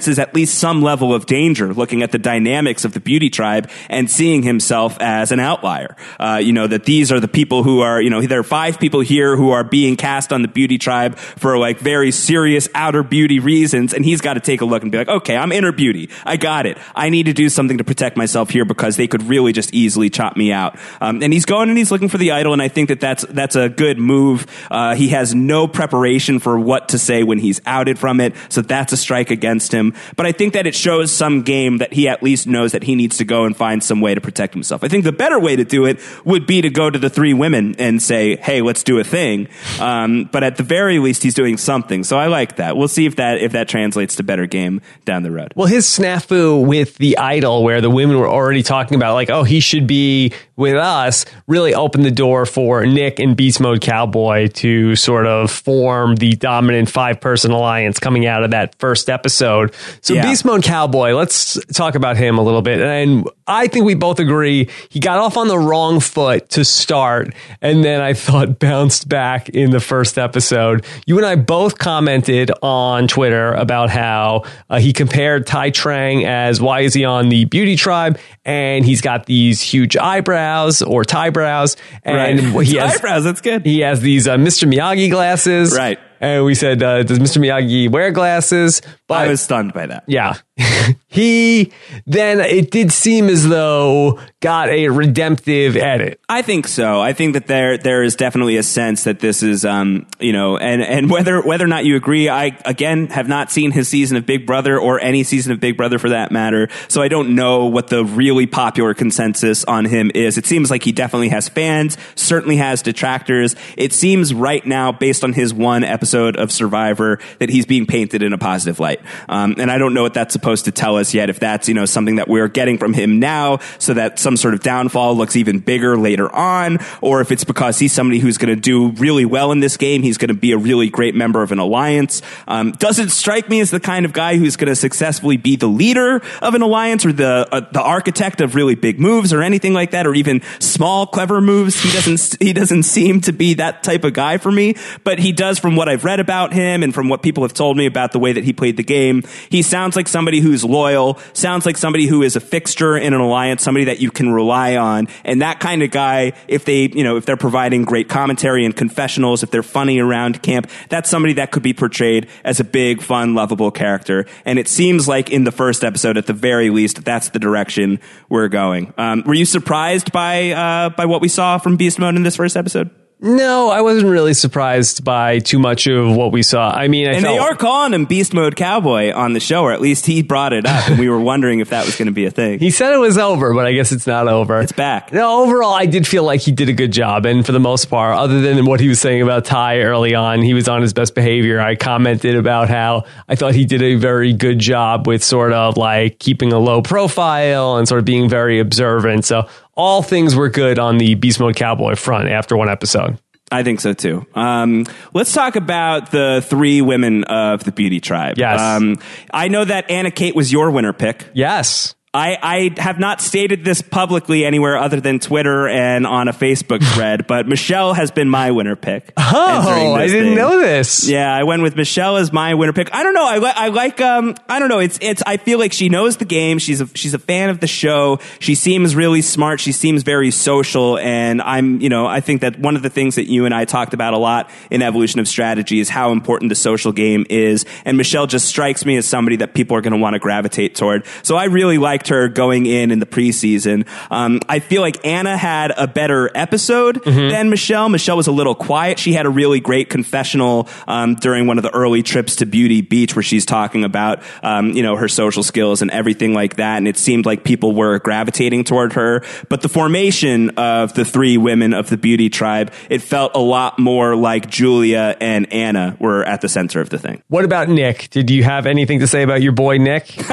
S4: senses at least some level of danger, looking at the dynamics of the beauty tribe and seeing himself as an outlier. Uh, you know that these are the people who are you know there are five people here who are being cast on the beauty tribe for like very serious outer beauty reasons, and he's got to take a look and be like, okay, I'm inner beauty. I got it. I need to do something to protect myself here because they could really just easily chop me out. Um, and he's going and he's looking for the idol, and I think that that's that's a good move. Uh, he has no preparation for what to say when he's outed from it, so that's a strike against him. But I think that it shows some game that he at least knows that he needs to go and find some way to protect himself. I think the better way to do it would be to go to the three women and say, "Hey, let's do a thing." Um, but at the very least, he's doing something. So I like that. We'll see if that if that translates to better game down the road.
S1: Well, his snafu with the idol, where the women were already talking about, like, oh, he should be with us, really opened the door for Nick and Beast Mode Cowboy to sort of form the dominant five person alliance coming out of that first episode. So,
S4: Yeah.
S1: Beast Mode Cowboy, let's talk about him a little bit. And I think we both agree he got off on the wrong foot to start, and then I thought bounced back in the first episode. You and I both commented on Twitter about how uh, he compared Tai Trang as why is he on the beauty tribe, and he's got these huge eyebrows or tie brows, and he has
S4: eyebrows. That's good.
S1: he has these uh, Mr. Miyagi glasses,
S4: Right.
S1: And we said, uh, does Mr. Miyagi wear glasses? But
S4: I was stunned by that.
S1: yeah. he then it did seem as though got a redemptive edit.
S4: I think so. I think that there there is definitely a sense that this is um you know and and whether whether or not you agree, I again have not seen his season of Big Brother or any season of Big Brother for that matter. So I don't know what the really popular consensus on him is. It seems like he definitely has fans, certainly has detractors. It seems right now based on his one episode of Survivor that he's being painted in a positive light. Um, and I don't know what that's supposed to tell us yet if that's you know something that we're getting from him now so that some sort of downfall looks even bigger later on or if it's because he's somebody who's going to do really well in this game he's going to be a really great member of an alliance. Um, doesn't strike me as the kind of guy who's going to successfully be the leader of an alliance or the uh, the architect of really big moves or anything like that or even small clever moves? He doesn't he doesn't seem to be that type of guy for me but he does from what I've read about him and from what people have told me about the way that he played the game. He sounds like somebody who's loyal sounds like somebody who is a fixture in an alliance somebody that you can rely on. And that kind of guy if they you know if they're providing great commentary and confessionals if they're funny around camp that's somebody that could be portrayed as a big fun lovable character. And it seems like in the first episode at the very least that's the direction we're going. Um, were you surprised by uh, by what we saw from beast mode in this first episode
S1: No, I wasn't really surprised by too much of what we saw. I mean, I
S4: And
S1: felt,
S4: they are calling him Beast Mode Cowboy on the show, or at least he brought it up, and we were wondering if that was going to be a thing.
S1: He said it was over, but I guess it's not over.
S4: It's back.
S1: No, overall, I did feel like he did a good job. And for the most part, other than what he was saying about Tai early on, he was on his best behavior. I commented about how I thought he did a very good job with sort of like keeping a low profile and sort of being very observant. So all things were good on the Beast Mode Cowboy front after one episode.
S4: I think so too. Um, let's talk about the three women of the Beauty Tribe.
S1: Yes.
S4: Um, I know that Anna Kate was your winner pick.
S1: Yes.
S4: I, I have not stated this publicly anywhere other than Twitter and on a Facebook thread, but Michelle has been my winner pick.
S1: Oh, I didn't
S4: thing.
S1: know this.
S4: Yeah, I went with Michelle as my winner pick. I don't know. I, li- I like. Um, I don't know. It's. It's. I feel like she knows the game. She's a. She's a fan of the show. She seems really smart. She seems very social. And I'm. You know. I think that one of the things that you and I talked about a lot in evolution of strategy is how important the social game is. And Michelle just strikes me as somebody that people are going to want to gravitate toward. So I really liked her going in in the preseason. Um, I feel like Anna had a better episode than Michelle. Michelle was a little quiet. She had a really great confessional um, during one of the early trips to Beauty Beach where she's talking about um, you know her social skills and everything like that. And it seemed like people were gravitating toward her. But the formation of the three women of the Beauty Tribe, it felt a lot more like Julia and Anna were at the center of the thing.
S1: What about Nick? Did you have anything to say about your boy Nick?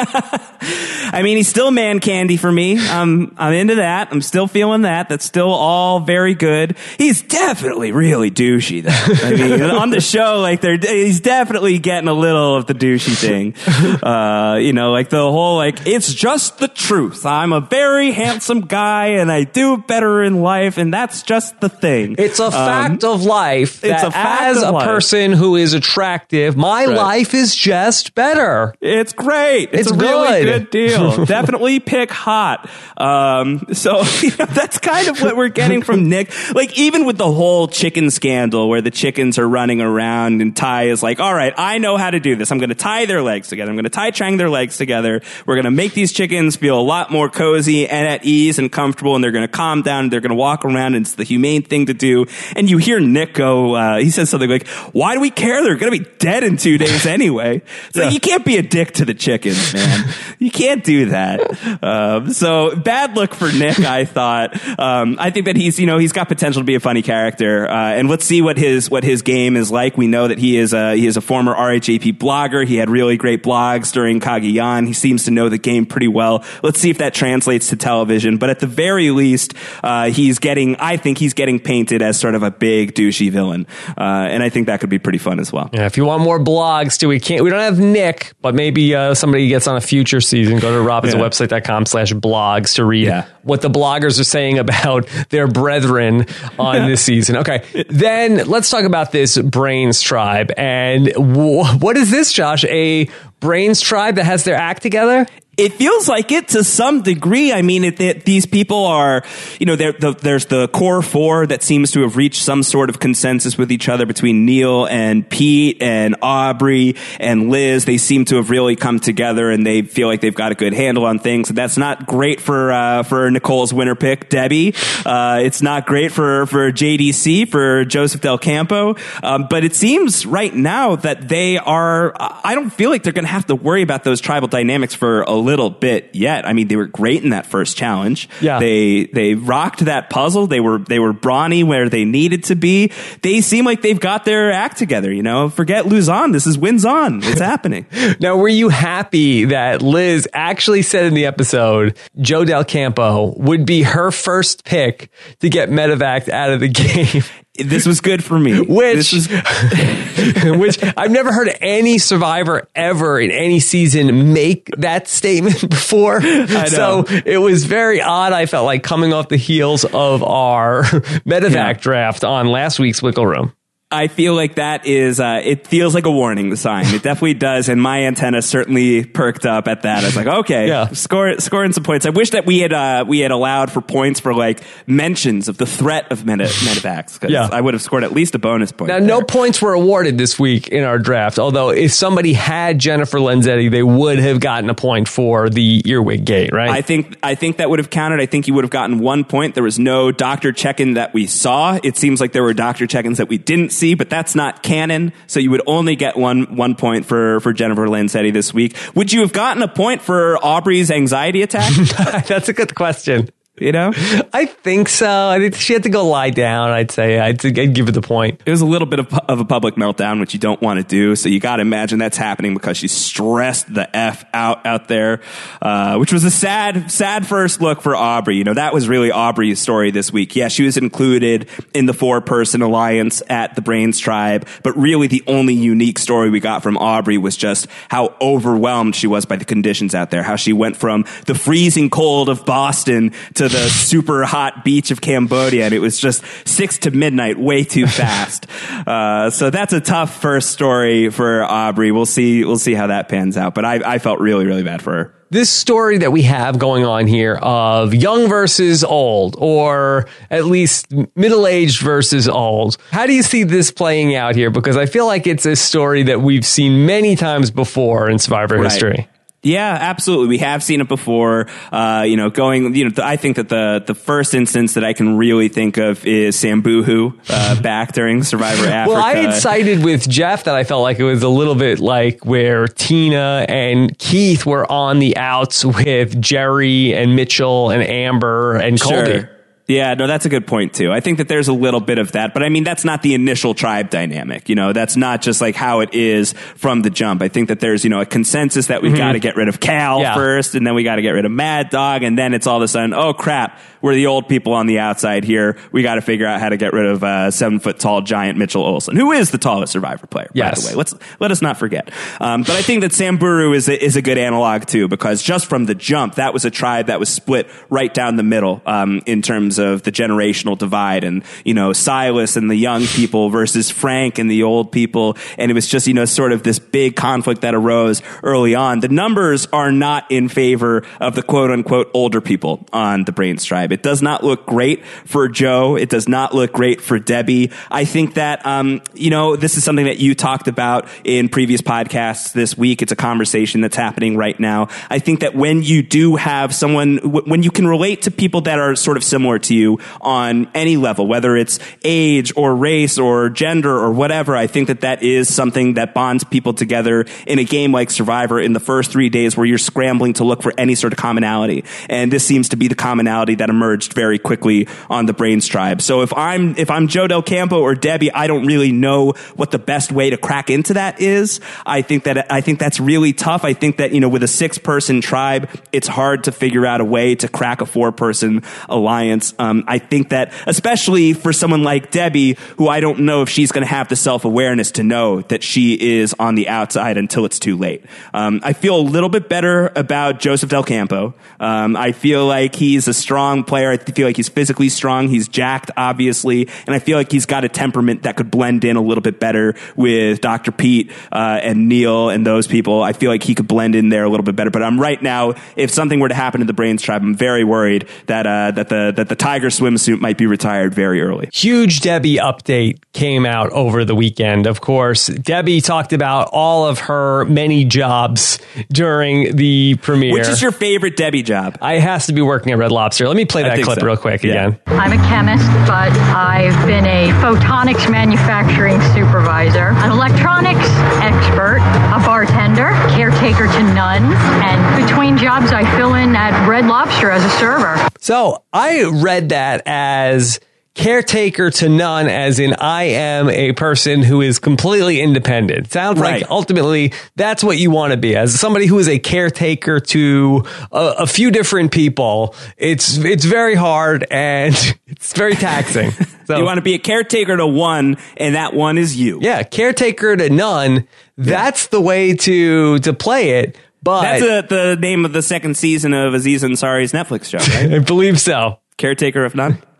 S4: I mean, he's still man candy for me. I'm I'm into that. I'm still feeling that. That's still all very good. He's definitely really douchey though. I mean, on the show, like they're he's definitely getting a little of the douchey thing. Uh, you know, like the whole like it's just the truth. I'm a very handsome guy and I do better in life, and that's just the thing.
S1: It's a fact of life
S4: Um, it's a fact
S1: as
S4: of
S1: a
S4: life.
S1: person who is attractive, my
S4: Right.
S1: life is just better.
S4: It's great. It's,
S1: It's
S4: a really
S1: good.
S4: good deal. Definitely pick hot. Um, so you know, that's kind of what we're getting from Nick. Like even with the whole chicken scandal where the chickens are running around and Tai is like, all right, I know how to do this. I'm going to tie their legs together. I'm going to tie Chang their legs together. We're going to make these chickens feel a lot more cozy and at ease and comfortable. And they're going to calm down. And They're going to walk around. And it's the humane thing to do. And you hear Nick go, uh, he says something like, why do we care? They're going to be dead in two days anyway. It's like, you can't be a dick to the chickens, man. you can't do that. Um, so bad look for Nick, I thought. Um, I think that he's, you know, he's got potential to be a funny character. Uh, and let's see what his, what his game is like. We know that he is a, he is a former RHAP blogger. He had really great blogs during Cagayan. He seems to know the game pretty well. Let's see if that translates to television. But at the very least, uh, he's getting, I think he's getting painted as sort of a big douchey villain. Uh, and I think that could be pretty fun as well.
S1: Yeah, if you want more blogs too, we can't. We don't have Nick, but maybe uh, somebody gets on a future season. Go to robhasawebsite.com slash blogs to read
S4: Yeah.
S1: what the bloggers are saying about their brethren on this season. Okay, then let's talk about this Brains tribe. And w- what is this, Josh? A Brains tribe that has their act together?
S4: It feels like it to some degree. I mean, it, it, these people are, you know, the, there's the core four that seems to have reached some sort of consensus with each other between Neal and Pete and Aubrey and Liz. They seem to have really come together and they feel like they've got a good handle on things. That's not great for uh, for Nicole's winner pick, Debbie. Uh, it's not great for for JDC for Joseph Del Campo. Um, but it seems right now that they are. I don't feel like they're going to have to worry about those tribal dynamics for a little bit yet. I mean, they were great in that first challenge.
S1: Yeah.
S4: They they rocked that puzzle. They were they were brawny where they needed to be. They seem like they've got their act together. You know, forget Luzon. This is wins on. It's happening.
S1: Now, were you happy that Liz actually said in the episode Joe Del Campo would be her first pick to get Medevac out of the game?
S4: This was good for me.
S1: Which,
S4: was,
S1: which I've never heard any survivor ever in any season make that statement before. So it was very odd. I felt like coming off the heels of our medevac
S4: Yeah.
S1: draft on last week's Wiggle Room.
S4: I feel like that is, uh, it feels like a warning sign. It definitely does. And my antenna certainly perked up at that. I was like, okay,
S1: Yeah.
S4: score, scoring some points. I wish that we had, uh, we had allowed for points for like mentions of the threat of meta, Medivacs. Cause
S1: Yeah.
S4: I would have scored at least a bonus point.
S1: Now,
S4: there.
S1: no points were awarded this week in our draft. Although, if somebody had Jennifer Lanzetti, they would have gotten a point for the earwig gate, right?
S4: I think I think that would have counted. I think you would have gotten one point. There was no doctor check-in that we saw. It seems like there were doctor check-ins that we didn't see, but that's not canon. So you would only get one one point for for Jennifer Lanzetti this week. Would you have gotten a point for Aubrey's anxiety attack?
S1: That's a good question.
S4: You know,
S1: I think so. I think she had to go lie down. I'd say I'd, I'd give it the point.
S4: it was a little bit of, of a public meltdown, which you don't want to do. So you got to imagine that's happening because she's stressed the f out out there, uh, which was a sad, sad first look for Aubrey. You know, that was really Aubrey's story this week. Yeah, she was included in the four person alliance at the Brains Tribe, but really the only unique story we got from Aubrey was just how overwhelmed she was by the conditions out there. How she went from the freezing cold of Boston to the super hot beach of Cambodia, and it was just six to midnight, way too fast. uh, so that's a tough first story for Aubrey. We'll see. We'll see how that pans out. But I, I felt really, really bad for her.
S1: This story that we have going on here of young versus old, or at least middle aged versus old. How do you see this playing out here? Because I feel like it's a story that we've seen many times before in Survivor
S4: Right.
S1: history.
S4: Yeah, absolutely. We have seen it before. Uh, you know, going. You know, I think that the the first instance that I can really think of is Samburu uh, back during Survivor Africa.
S1: Well, I had sided with Jeff that I felt like it was a little bit like where Tina and Keith were on the outs with Jerri and Mitchell and Amber and Colby.
S4: Sure. Yeah, no, that's a good point too. I think that there's a little bit of that, but I mean, that's not the initial tribe dynamic. You know, that's not just like how it is from the jump. I think that there's, you know, a consensus that we've got to get rid of Kel
S1: Mm-hmm. Yeah.
S4: first, and then we got to get rid of Mad Dog, and then it's all of a sudden, oh crap, we're the old people on the outside here. We got to figure out how to get rid of uh, seven foot tall giant Mitchell Olson, who is the tallest Survivor player,
S1: Yes.
S4: by the way. Let's let us not forget. Um, but I think that Samburu is a, is a good analog too, because just from the jump, that was a tribe that was split right down the middle um, in terms of the generational divide, and you know Silas and the young people versus Frank and the old people, and it was just you know sort of this big conflict that arose early on. The numbers are not in favor of the quote unquote older people on the Brains tribe. It does not look great for Joe. It does not look great for Debbie. I think that um, you know this is something that you talked about in previous podcasts this week. It's a conversation that's happening right now. I think that when you do have someone, when you can relate to people that are sort of similar to you on any level, whether it's age or race or gender or whatever, I think that that is something that bonds people together in a game like Survivor in the first three days where you're scrambling to look for any sort of commonality. And this seems to be the commonality that emerged very quickly on the Brains tribe. So if I'm, if I'm Joe Del Campo or Debbie, I don't really know what the best way to crack into that is. I think that, I think that's really tough. I think that, you know, with a six person tribe, it's hard to figure out a way to crack a four person alliance. Um, I think that, especially for someone like Debbie, who I don't know if she's going to have the self awareness to know that she is on the outside until it's too late. Um, I feel a little bit better about Joseph Del Campo. Um, I feel like he's a strong player. I feel like he's physically strong. He's jacked, obviously, and I feel like he's got a temperament that could blend in a little bit better with Dr. Pete uh, and Neal and those people. I feel like he could blend in there a little bit better. But I'm right now, if something were to happen to the Brains tribe, I'm very worried that uh, that the that the Tiger swimsuit might be retired very early.
S1: Huge Debbie update came out over the weekend. Of course, Debbie talked about all of her many jobs during the premiere.
S4: Which is your favorite Debbie job?
S1: I has to be working at Red Lobster. Let me play that clip
S4: so.
S1: real quick
S4: Yeah.
S1: again.
S5: I'm a chemist, but I've been a photonics manufacturing supervisor, an electronics expert, a bartender, caretaker to nuns, and between jobs, I fill in at Red Lobster as a server.
S1: So I read that as caretaker to none, as in I am a person who is completely independent. Sounds
S4: Right.
S1: like ultimately that's what you want to be as somebody who is a caretaker to a, a few different people. It's it's very hard and it's very taxing. So
S4: You want to be a caretaker to one, and that one is you.
S1: yeah, caretaker to none. That's the way to to play it. But
S4: That's a, the name of the second season of Aziz Ansari's Netflix show, right?
S1: I believe so.
S4: caretaker of none.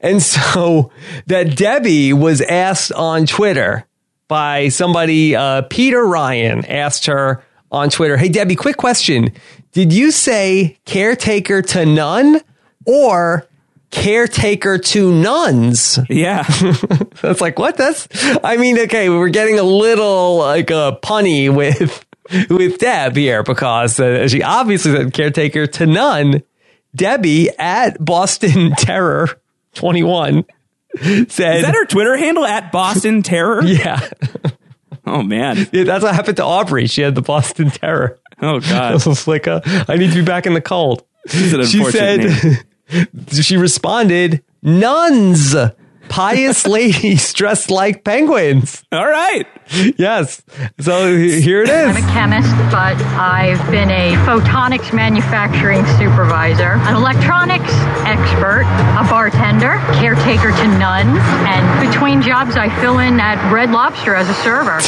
S1: And so that Debbie was asked on Twitter by somebody, uh, Peter Ryan asked her on Twitter, Hey, Debbie, quick question. Did you say caretaker to none or caretaker to nuns?
S4: Yeah.
S1: That's like, what? That's, I mean, okay, we're getting a little like uh, punny with, with Deb here because uh, she obviously said caretaker to none. Debbie at Boston Terror 21 said,
S4: Is that her Twitter handle at Boston Terror?
S1: yeah,
S4: Oh man.
S1: Yeah, that's what happened to Aubrey. She had the Boston Terror.
S4: Oh god.
S1: was like, uh, I need to be back in the cold.
S4: An
S1: She said,
S4: name.
S1: she responded, nuns, pious ladies dressed like penguins.
S4: All right.
S1: Yes. So here it is.
S5: I'm a chemist, but I've been a photonics manufacturing supervisor, an electronics expert, a bartender, caretaker to nuns, and between jobs, I fill in at Red Lobster as a server.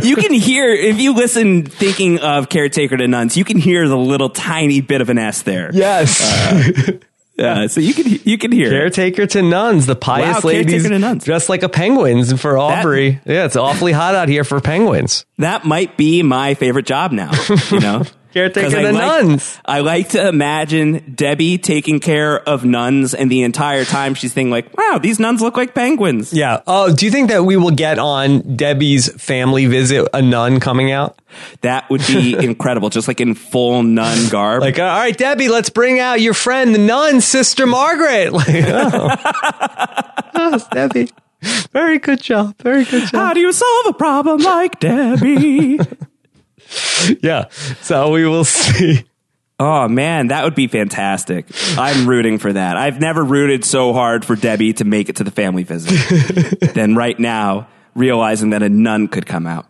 S4: You can hear if you listen thinking of caretaker to nuns, you can hear the little tiny bit of an S there.
S1: Yes.
S4: Uh, Yeah, so you can you can hear. it.
S1: caretaker to nuns, the pious
S4: Wow,
S1: ladies
S4: to nuns.
S1: dressed like a penguins for Aubrey. yeah, it's awfully hot out here for penguins.
S4: That might be my favorite job now. You know,
S1: Caretaker
S4: 'Cause I
S1: to
S4: like-
S1: nuns.
S4: I like to imagine Debbie taking care of nuns, and the entire time she's thinking like, "Wow, these nuns look like penguins."
S1: Yeah. Oh, do you think that we will get on Debbie's family visit a nun coming out?
S4: That would be incredible, just like in full nun garb.
S1: Like, all right, Debbie, let's bring out your friend, the nun, Sister Margaret. Like, oh. oh, Debbie. Very good job. Very good job.
S4: how do you solve a problem like Debbie?
S1: Yeah. So we will see.
S4: Oh man, that would be fantastic. I'm rooting for that. I've never rooted so hard for Debbie to make it to the family visit than right now, realizing that a nun could come out.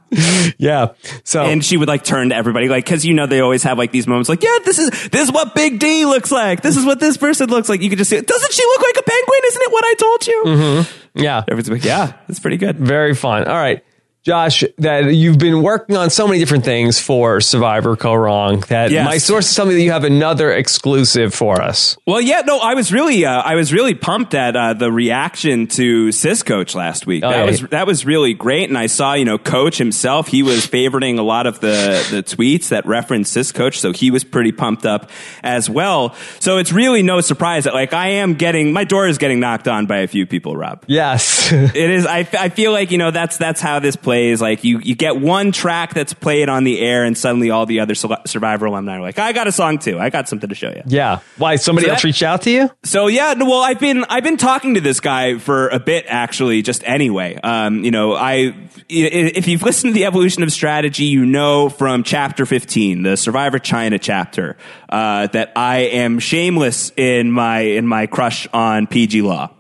S1: Yeah. So
S4: And she would like turn to everybody, like, cause you know, they always have like these moments like, yeah, this is, this is what Big D looks like. This is what this person looks like. You could just say, doesn't she look like a penguin? Isn't it what I told you? Mm-hmm.
S1: yeah,
S4: Everyone's like, yeah, that's pretty good.
S1: very fun. All right. Josh, that you've been working on so many different things for Survivor Kaoh Rong that
S4: Yes.
S1: my source is telling me that you have another exclusive for us.
S4: Well, yeah, no, I was really, uh, I was really pumped at uh, the reaction to Sis Coach last week.
S1: Oh,
S4: that
S1: yeah.
S4: was that was really great, and I saw, you know, Coach himself. He was favoriting a lot of the the tweets that referenced Sis Coach, so he was pretty pumped up as well. So it's really no surprise that like I am getting my door is getting knocked on by a few people, Rob.
S1: Yes.
S4: It is. I, I feel like you know that's that's how this plays. Like you you get one track that's played on the air, and suddenly all the other Survivor alumni are like, I got a song too. I got something to show you.
S1: yeah. Why? Somebody
S4: So
S1: else
S4: that-
S1: reached out to you?
S4: So yeah, well, I've been I've been talking to this guy for a bit actually. Just anyway, um, you know, I i- if you've listened to the evolution of strategy, you know from chapter fifteen, the Survivor China chapter, uh, that I am shameless in my in my crush on PG Law.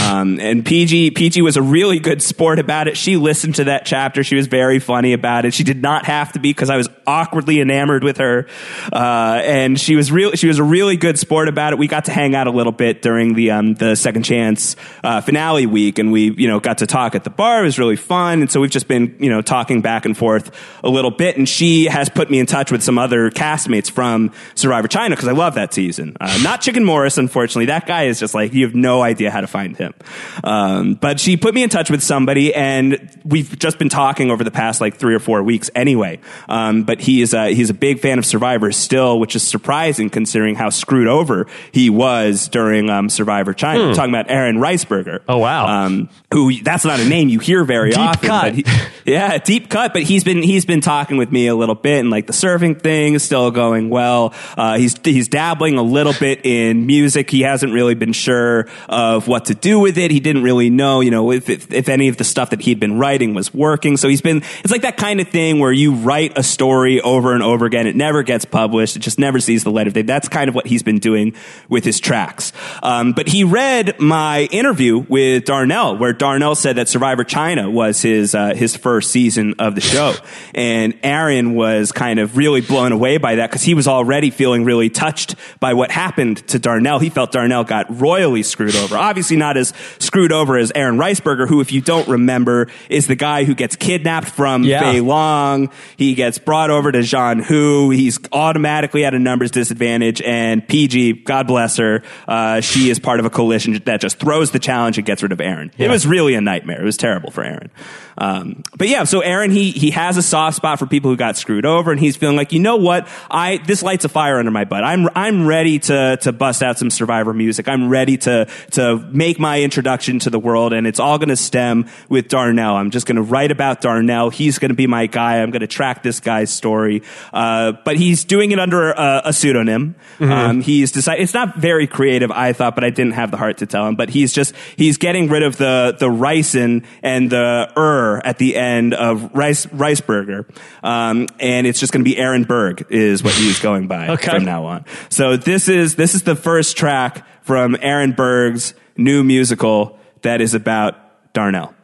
S4: Um, and PG PG was a really good sport about it. She listened to that chapter. She was very funny about it. She did not have to be because I was awkwardly enamored with her, uh, and she was real. She was a really good sport about it. We got to hang out a little bit during the um, the second chance uh, finale week, and we you know got to talk at the bar. It was really fun, and so we've just been you know talking back and forth a little bit. And she has put me in touch with some other castmates from Survivor China because I love that season. Uh, not Chicken Morris, unfortunately. That guy is just like you have no idea how to find him. Um, but she put me in touch with somebody, and we've just been talking over the past like three or four weeks anyway. Um, but he is a, he's a big fan of Survivor still, which is surprising considering how screwed over he was during um, Survivor China. I'm talking about Aaron Reisberger.
S1: Hmm. Oh, wow.
S4: Um, who that's not a name you hear very
S1: Deep
S4: often.
S1: cut.
S4: But he, yeah, deep cut. But he's been he's been talking with me a little bit, and like the surfing thing is still going well. Uh, he's he's dabbling a little bit in music. He hasn't really been sure of what to do with it. He didn't really know, you know, if if, if any of the stuff that he'd been writing was working. So he's been. It's like that kind of thing where you write a story over and over again. It never gets published. It just never sees the light of day. That's kind of what he's been doing with his tracks. Um, but he read my interview with Darnell, where Darnell said that Survivor China was his uh, his first season of the show, and Aaron was kind of really blown away by that because he was already feeling really touched by what happened to Darnell. He felt Darnell got royally screwed over. Obviously, not as screwed over as Aaron Reisberger, who, if you don't remember, is the guy who gets kidnapped from
S1: Yeah.
S4: Fei Long. He gets brought over to Zhan Hu. He's automatically at a numbers disadvantage. And PG, God bless her, uh, she is part of a coalition that just throws the challenge and gets rid of Aaron. It was really a nightmare. It was terrible for Aaron. Um, but yeah, so Aaron, he he has a soft spot for people who got screwed over, and he's feeling like, you know what, I this lights a fire under my butt. I'm I'm ready to to bust out some Survivor music. I'm ready to to make my introduction to the world, and it's all going to stem with Darnell. I'm just going to write about Darnell. He's going to be my guy. I'm going to track this guy's story. Uh, but he's doing it under a, a pseudonym. Um, he's decided it's not very creative, I thought, but I didn't have the heart to tell him. But he's just he's getting rid of the the ricin and the er at the end of rice rice burger, um, and it's just going to be Aaron Berg is what he's going by
S1: Okay.
S4: from now on. So this is this is the first track from Aaron Berg's new musical that is about Darnell.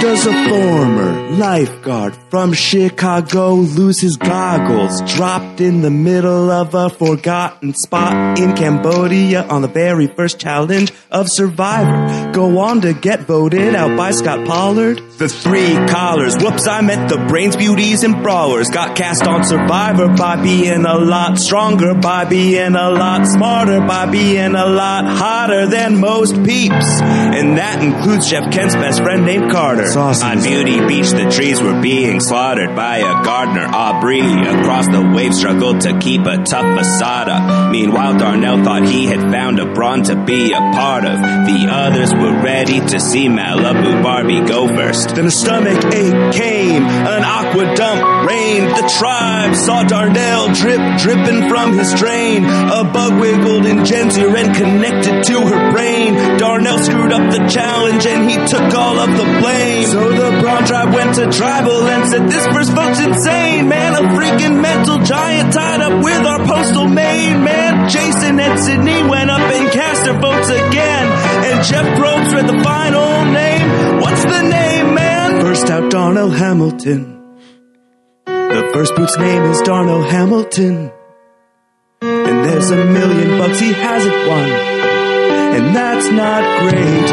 S6: Does a former lifeguard from Chicago lose his goggles? Dropped in the middle of a forgotten spot in Cambodia on the very first challenge of Survivor. Go on to get voted out by Scot Pollard. The three collars. Whoops, I meant the brains, beauties, and brawlers. Got cast on Survivor by being a lot stronger, by being a lot smarter, by being a lot hotter than most peeps. And that includes Jeff Kent's best friend named Carter. On Beauty Beach, the trees were being slaughtered by a gardener, Aubrey. Across the wave struggled to keep a tough facade. Meanwhile, Darnell thought he had found a brawn to be a part of. The others were ready to see Malibu Barbie go first. Then a stomach ache came, an aqua dump rained. The tribe saw Darnell drip, dripping from his drain. A bug wiggled in Jen's ear and connected to her brain. Darnell screwed up the challenge and he took all of the blame. So the brown tribe went to tribal and said, This first vote's insane, man. A freaking mental giant tied up with our postal main, man. Jason and Cydney went up and cast their votes again. And Jeff Probst read the final name. What's the name, man? First out, Darnell Hamilton. The first boot's name is Darnell Hamilton. And there's a million bucks he hasn't won. And that's not great.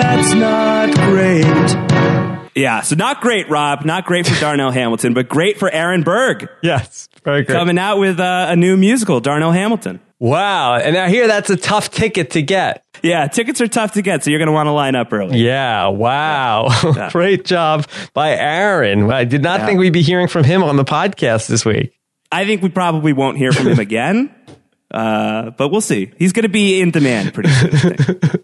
S6: That's not great.
S4: Yeah, so not great, Rob. Not great for Darnell Hamilton, but great for Aaron Berg
S1: Yes, very good.
S4: coming out with uh, a new musical, Darnell Hamilton.
S1: Wow, and I hear that's a tough ticket to get.
S4: Yeah, tickets are tough to get, so you're going to want to line up early.
S1: Yeah, wow.
S4: Yeah.
S1: Great job by Aaron. I did not
S4: Yeah.
S1: think we'd be hearing from him on the podcast this week.
S4: I think we probably won't hear from him again, uh, but we'll see. He's going to be in demand pretty soon.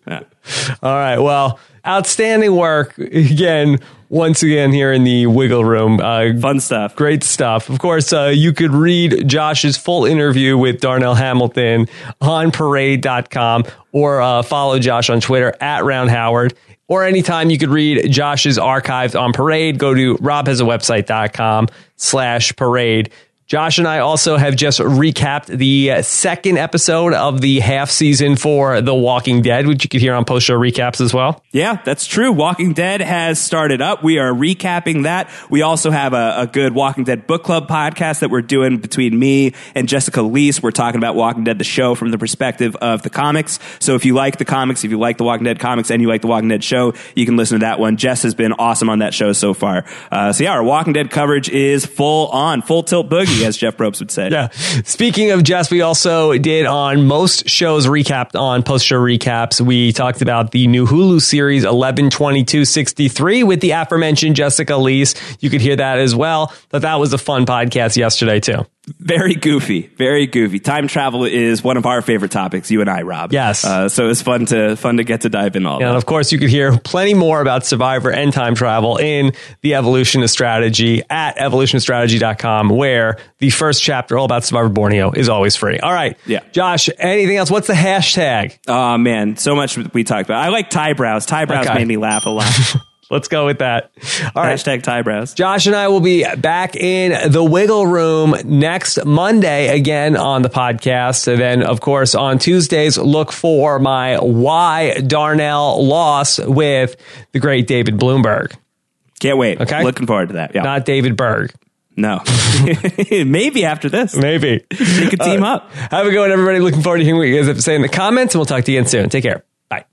S4: Yeah.
S1: All right. Well, outstanding work again, once again here in the Wiggle Room. Uh,
S4: Fun stuff.
S1: Great stuff. Of course, uh, you could read Josh's full interview with Darnell Hamilton on parade.com or uh, follow Josh on Twitter at Round Howard. Or anytime you could read Josh's archives on Parade, go to robhasawebsite.com slash parade. Josh and I also have just recapped the second episode of the half season for The Walking Dead, which you could hear on post show recaps as well.
S4: Yeah, that's true. Walking Dead has started up. We are recapping that. We also have a, a good Walking Dead book club podcast that we're doing between me and Jessica Liese. We're talking about Walking Dead, the show, from the perspective of the comics. So if you like the comics, if you like the Walking Dead comics, and you like the Walking Dead show, you can listen to that one. Jess has been awesome on that show so far. Uh, so yeah, our Walking Dead coverage is full on, full tilt boogie, as Jeff Probst would say.
S1: Yeah. Speaking of Jess, we also did on most shows recapped on post show recaps. We talked about the new Hulu series 112263 with the aforementioned Jessica Liese. You could hear that as well. But that was a fun podcast yesterday too.
S4: Very goofy, very goofy. Time travel is one of our favorite topics, you and I, Rob.
S1: Yes.
S4: Uh, so it's fun to fun to get to dive in all
S1: And
S4: that.
S1: of course, you could hear plenty more about Survivor and time travel in the Evolution of Strategy at evolutionstrategy.com, where the first chapter all about Survivor Borneo is always free. All right.
S4: Yeah.
S1: Josh, anything else? What's the hashtag?
S4: Oh man, so much we talked about. I like tie brows. Tie brows
S1: Okay.
S4: made me laugh a lot.
S1: Let's go with that. All right.
S4: Hashtag tie brows.
S1: Josh and I will be back in the Wiggle Room next Monday again on the podcast. And then, of course, on Tuesdays, look for my Why Darnell Loss with the great David Bloomberg,
S4: Can't wait.
S1: Okay.
S4: Looking forward to that. Yeah.
S1: not David Berg.
S4: no. Maybe after this.
S1: Maybe.
S4: We could team uh, up.
S1: Have a good one, everybody. Looking forward to hearing what you guys have to say in the comments, and we'll talk to you again soon. Take care. Bye.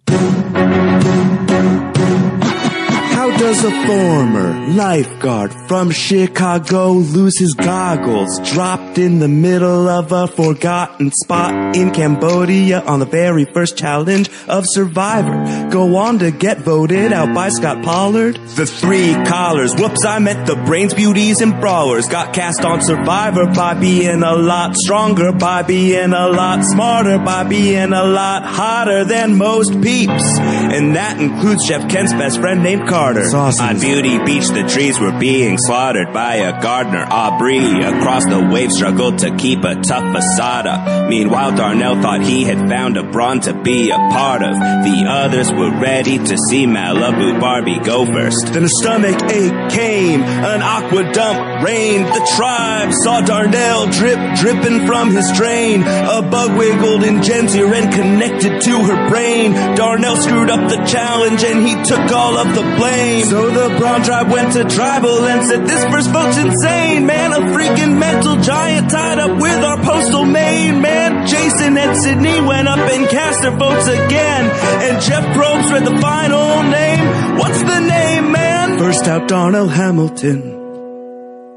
S6: How does a former lifeguard from Chicago lose his goggles dropped in the middle of a forgotten spot in Cambodia on the very first challenge of Survivor? Go on to get voted out by Scot Pollard? The three collars, whoops, I meant the brains, beauties, and brawlers got cast on Survivor by being a lot stronger, by being a lot smarter, by being a lot hotter than most peeps. And that includes Jeff Kent's best friend named Carter. On Beauty Beach, the trees were being slaughtered by a gardener, Aubrey. Across the wave struggled to keep a tough facade. Meanwhile, Darnell thought he had found a brawn to be a part of. The others were ready to see Malibu Barbie go first. Then a stomach ache came, an aqua dump rained. The tribe saw Darnell drip, dripping from his drain. A bug wiggled in Jen's ear and connected to her brain. Darnell screwed up the challenge and he took all of the blame. So the Brown tribe went to tribal and said, This first vote's insane, man. A freaking mental giant tied up with our postal main, man. Jason and Cydney went up and cast their votes again. And Jeff Probst read the final name. What's the name, man? First out, Darnell Hamilton.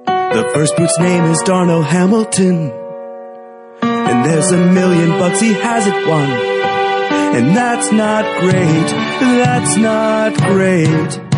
S6: The first boot's name is Darnell Hamilton. And there's a million bucks he hasn't won. And that's not great. That's not great.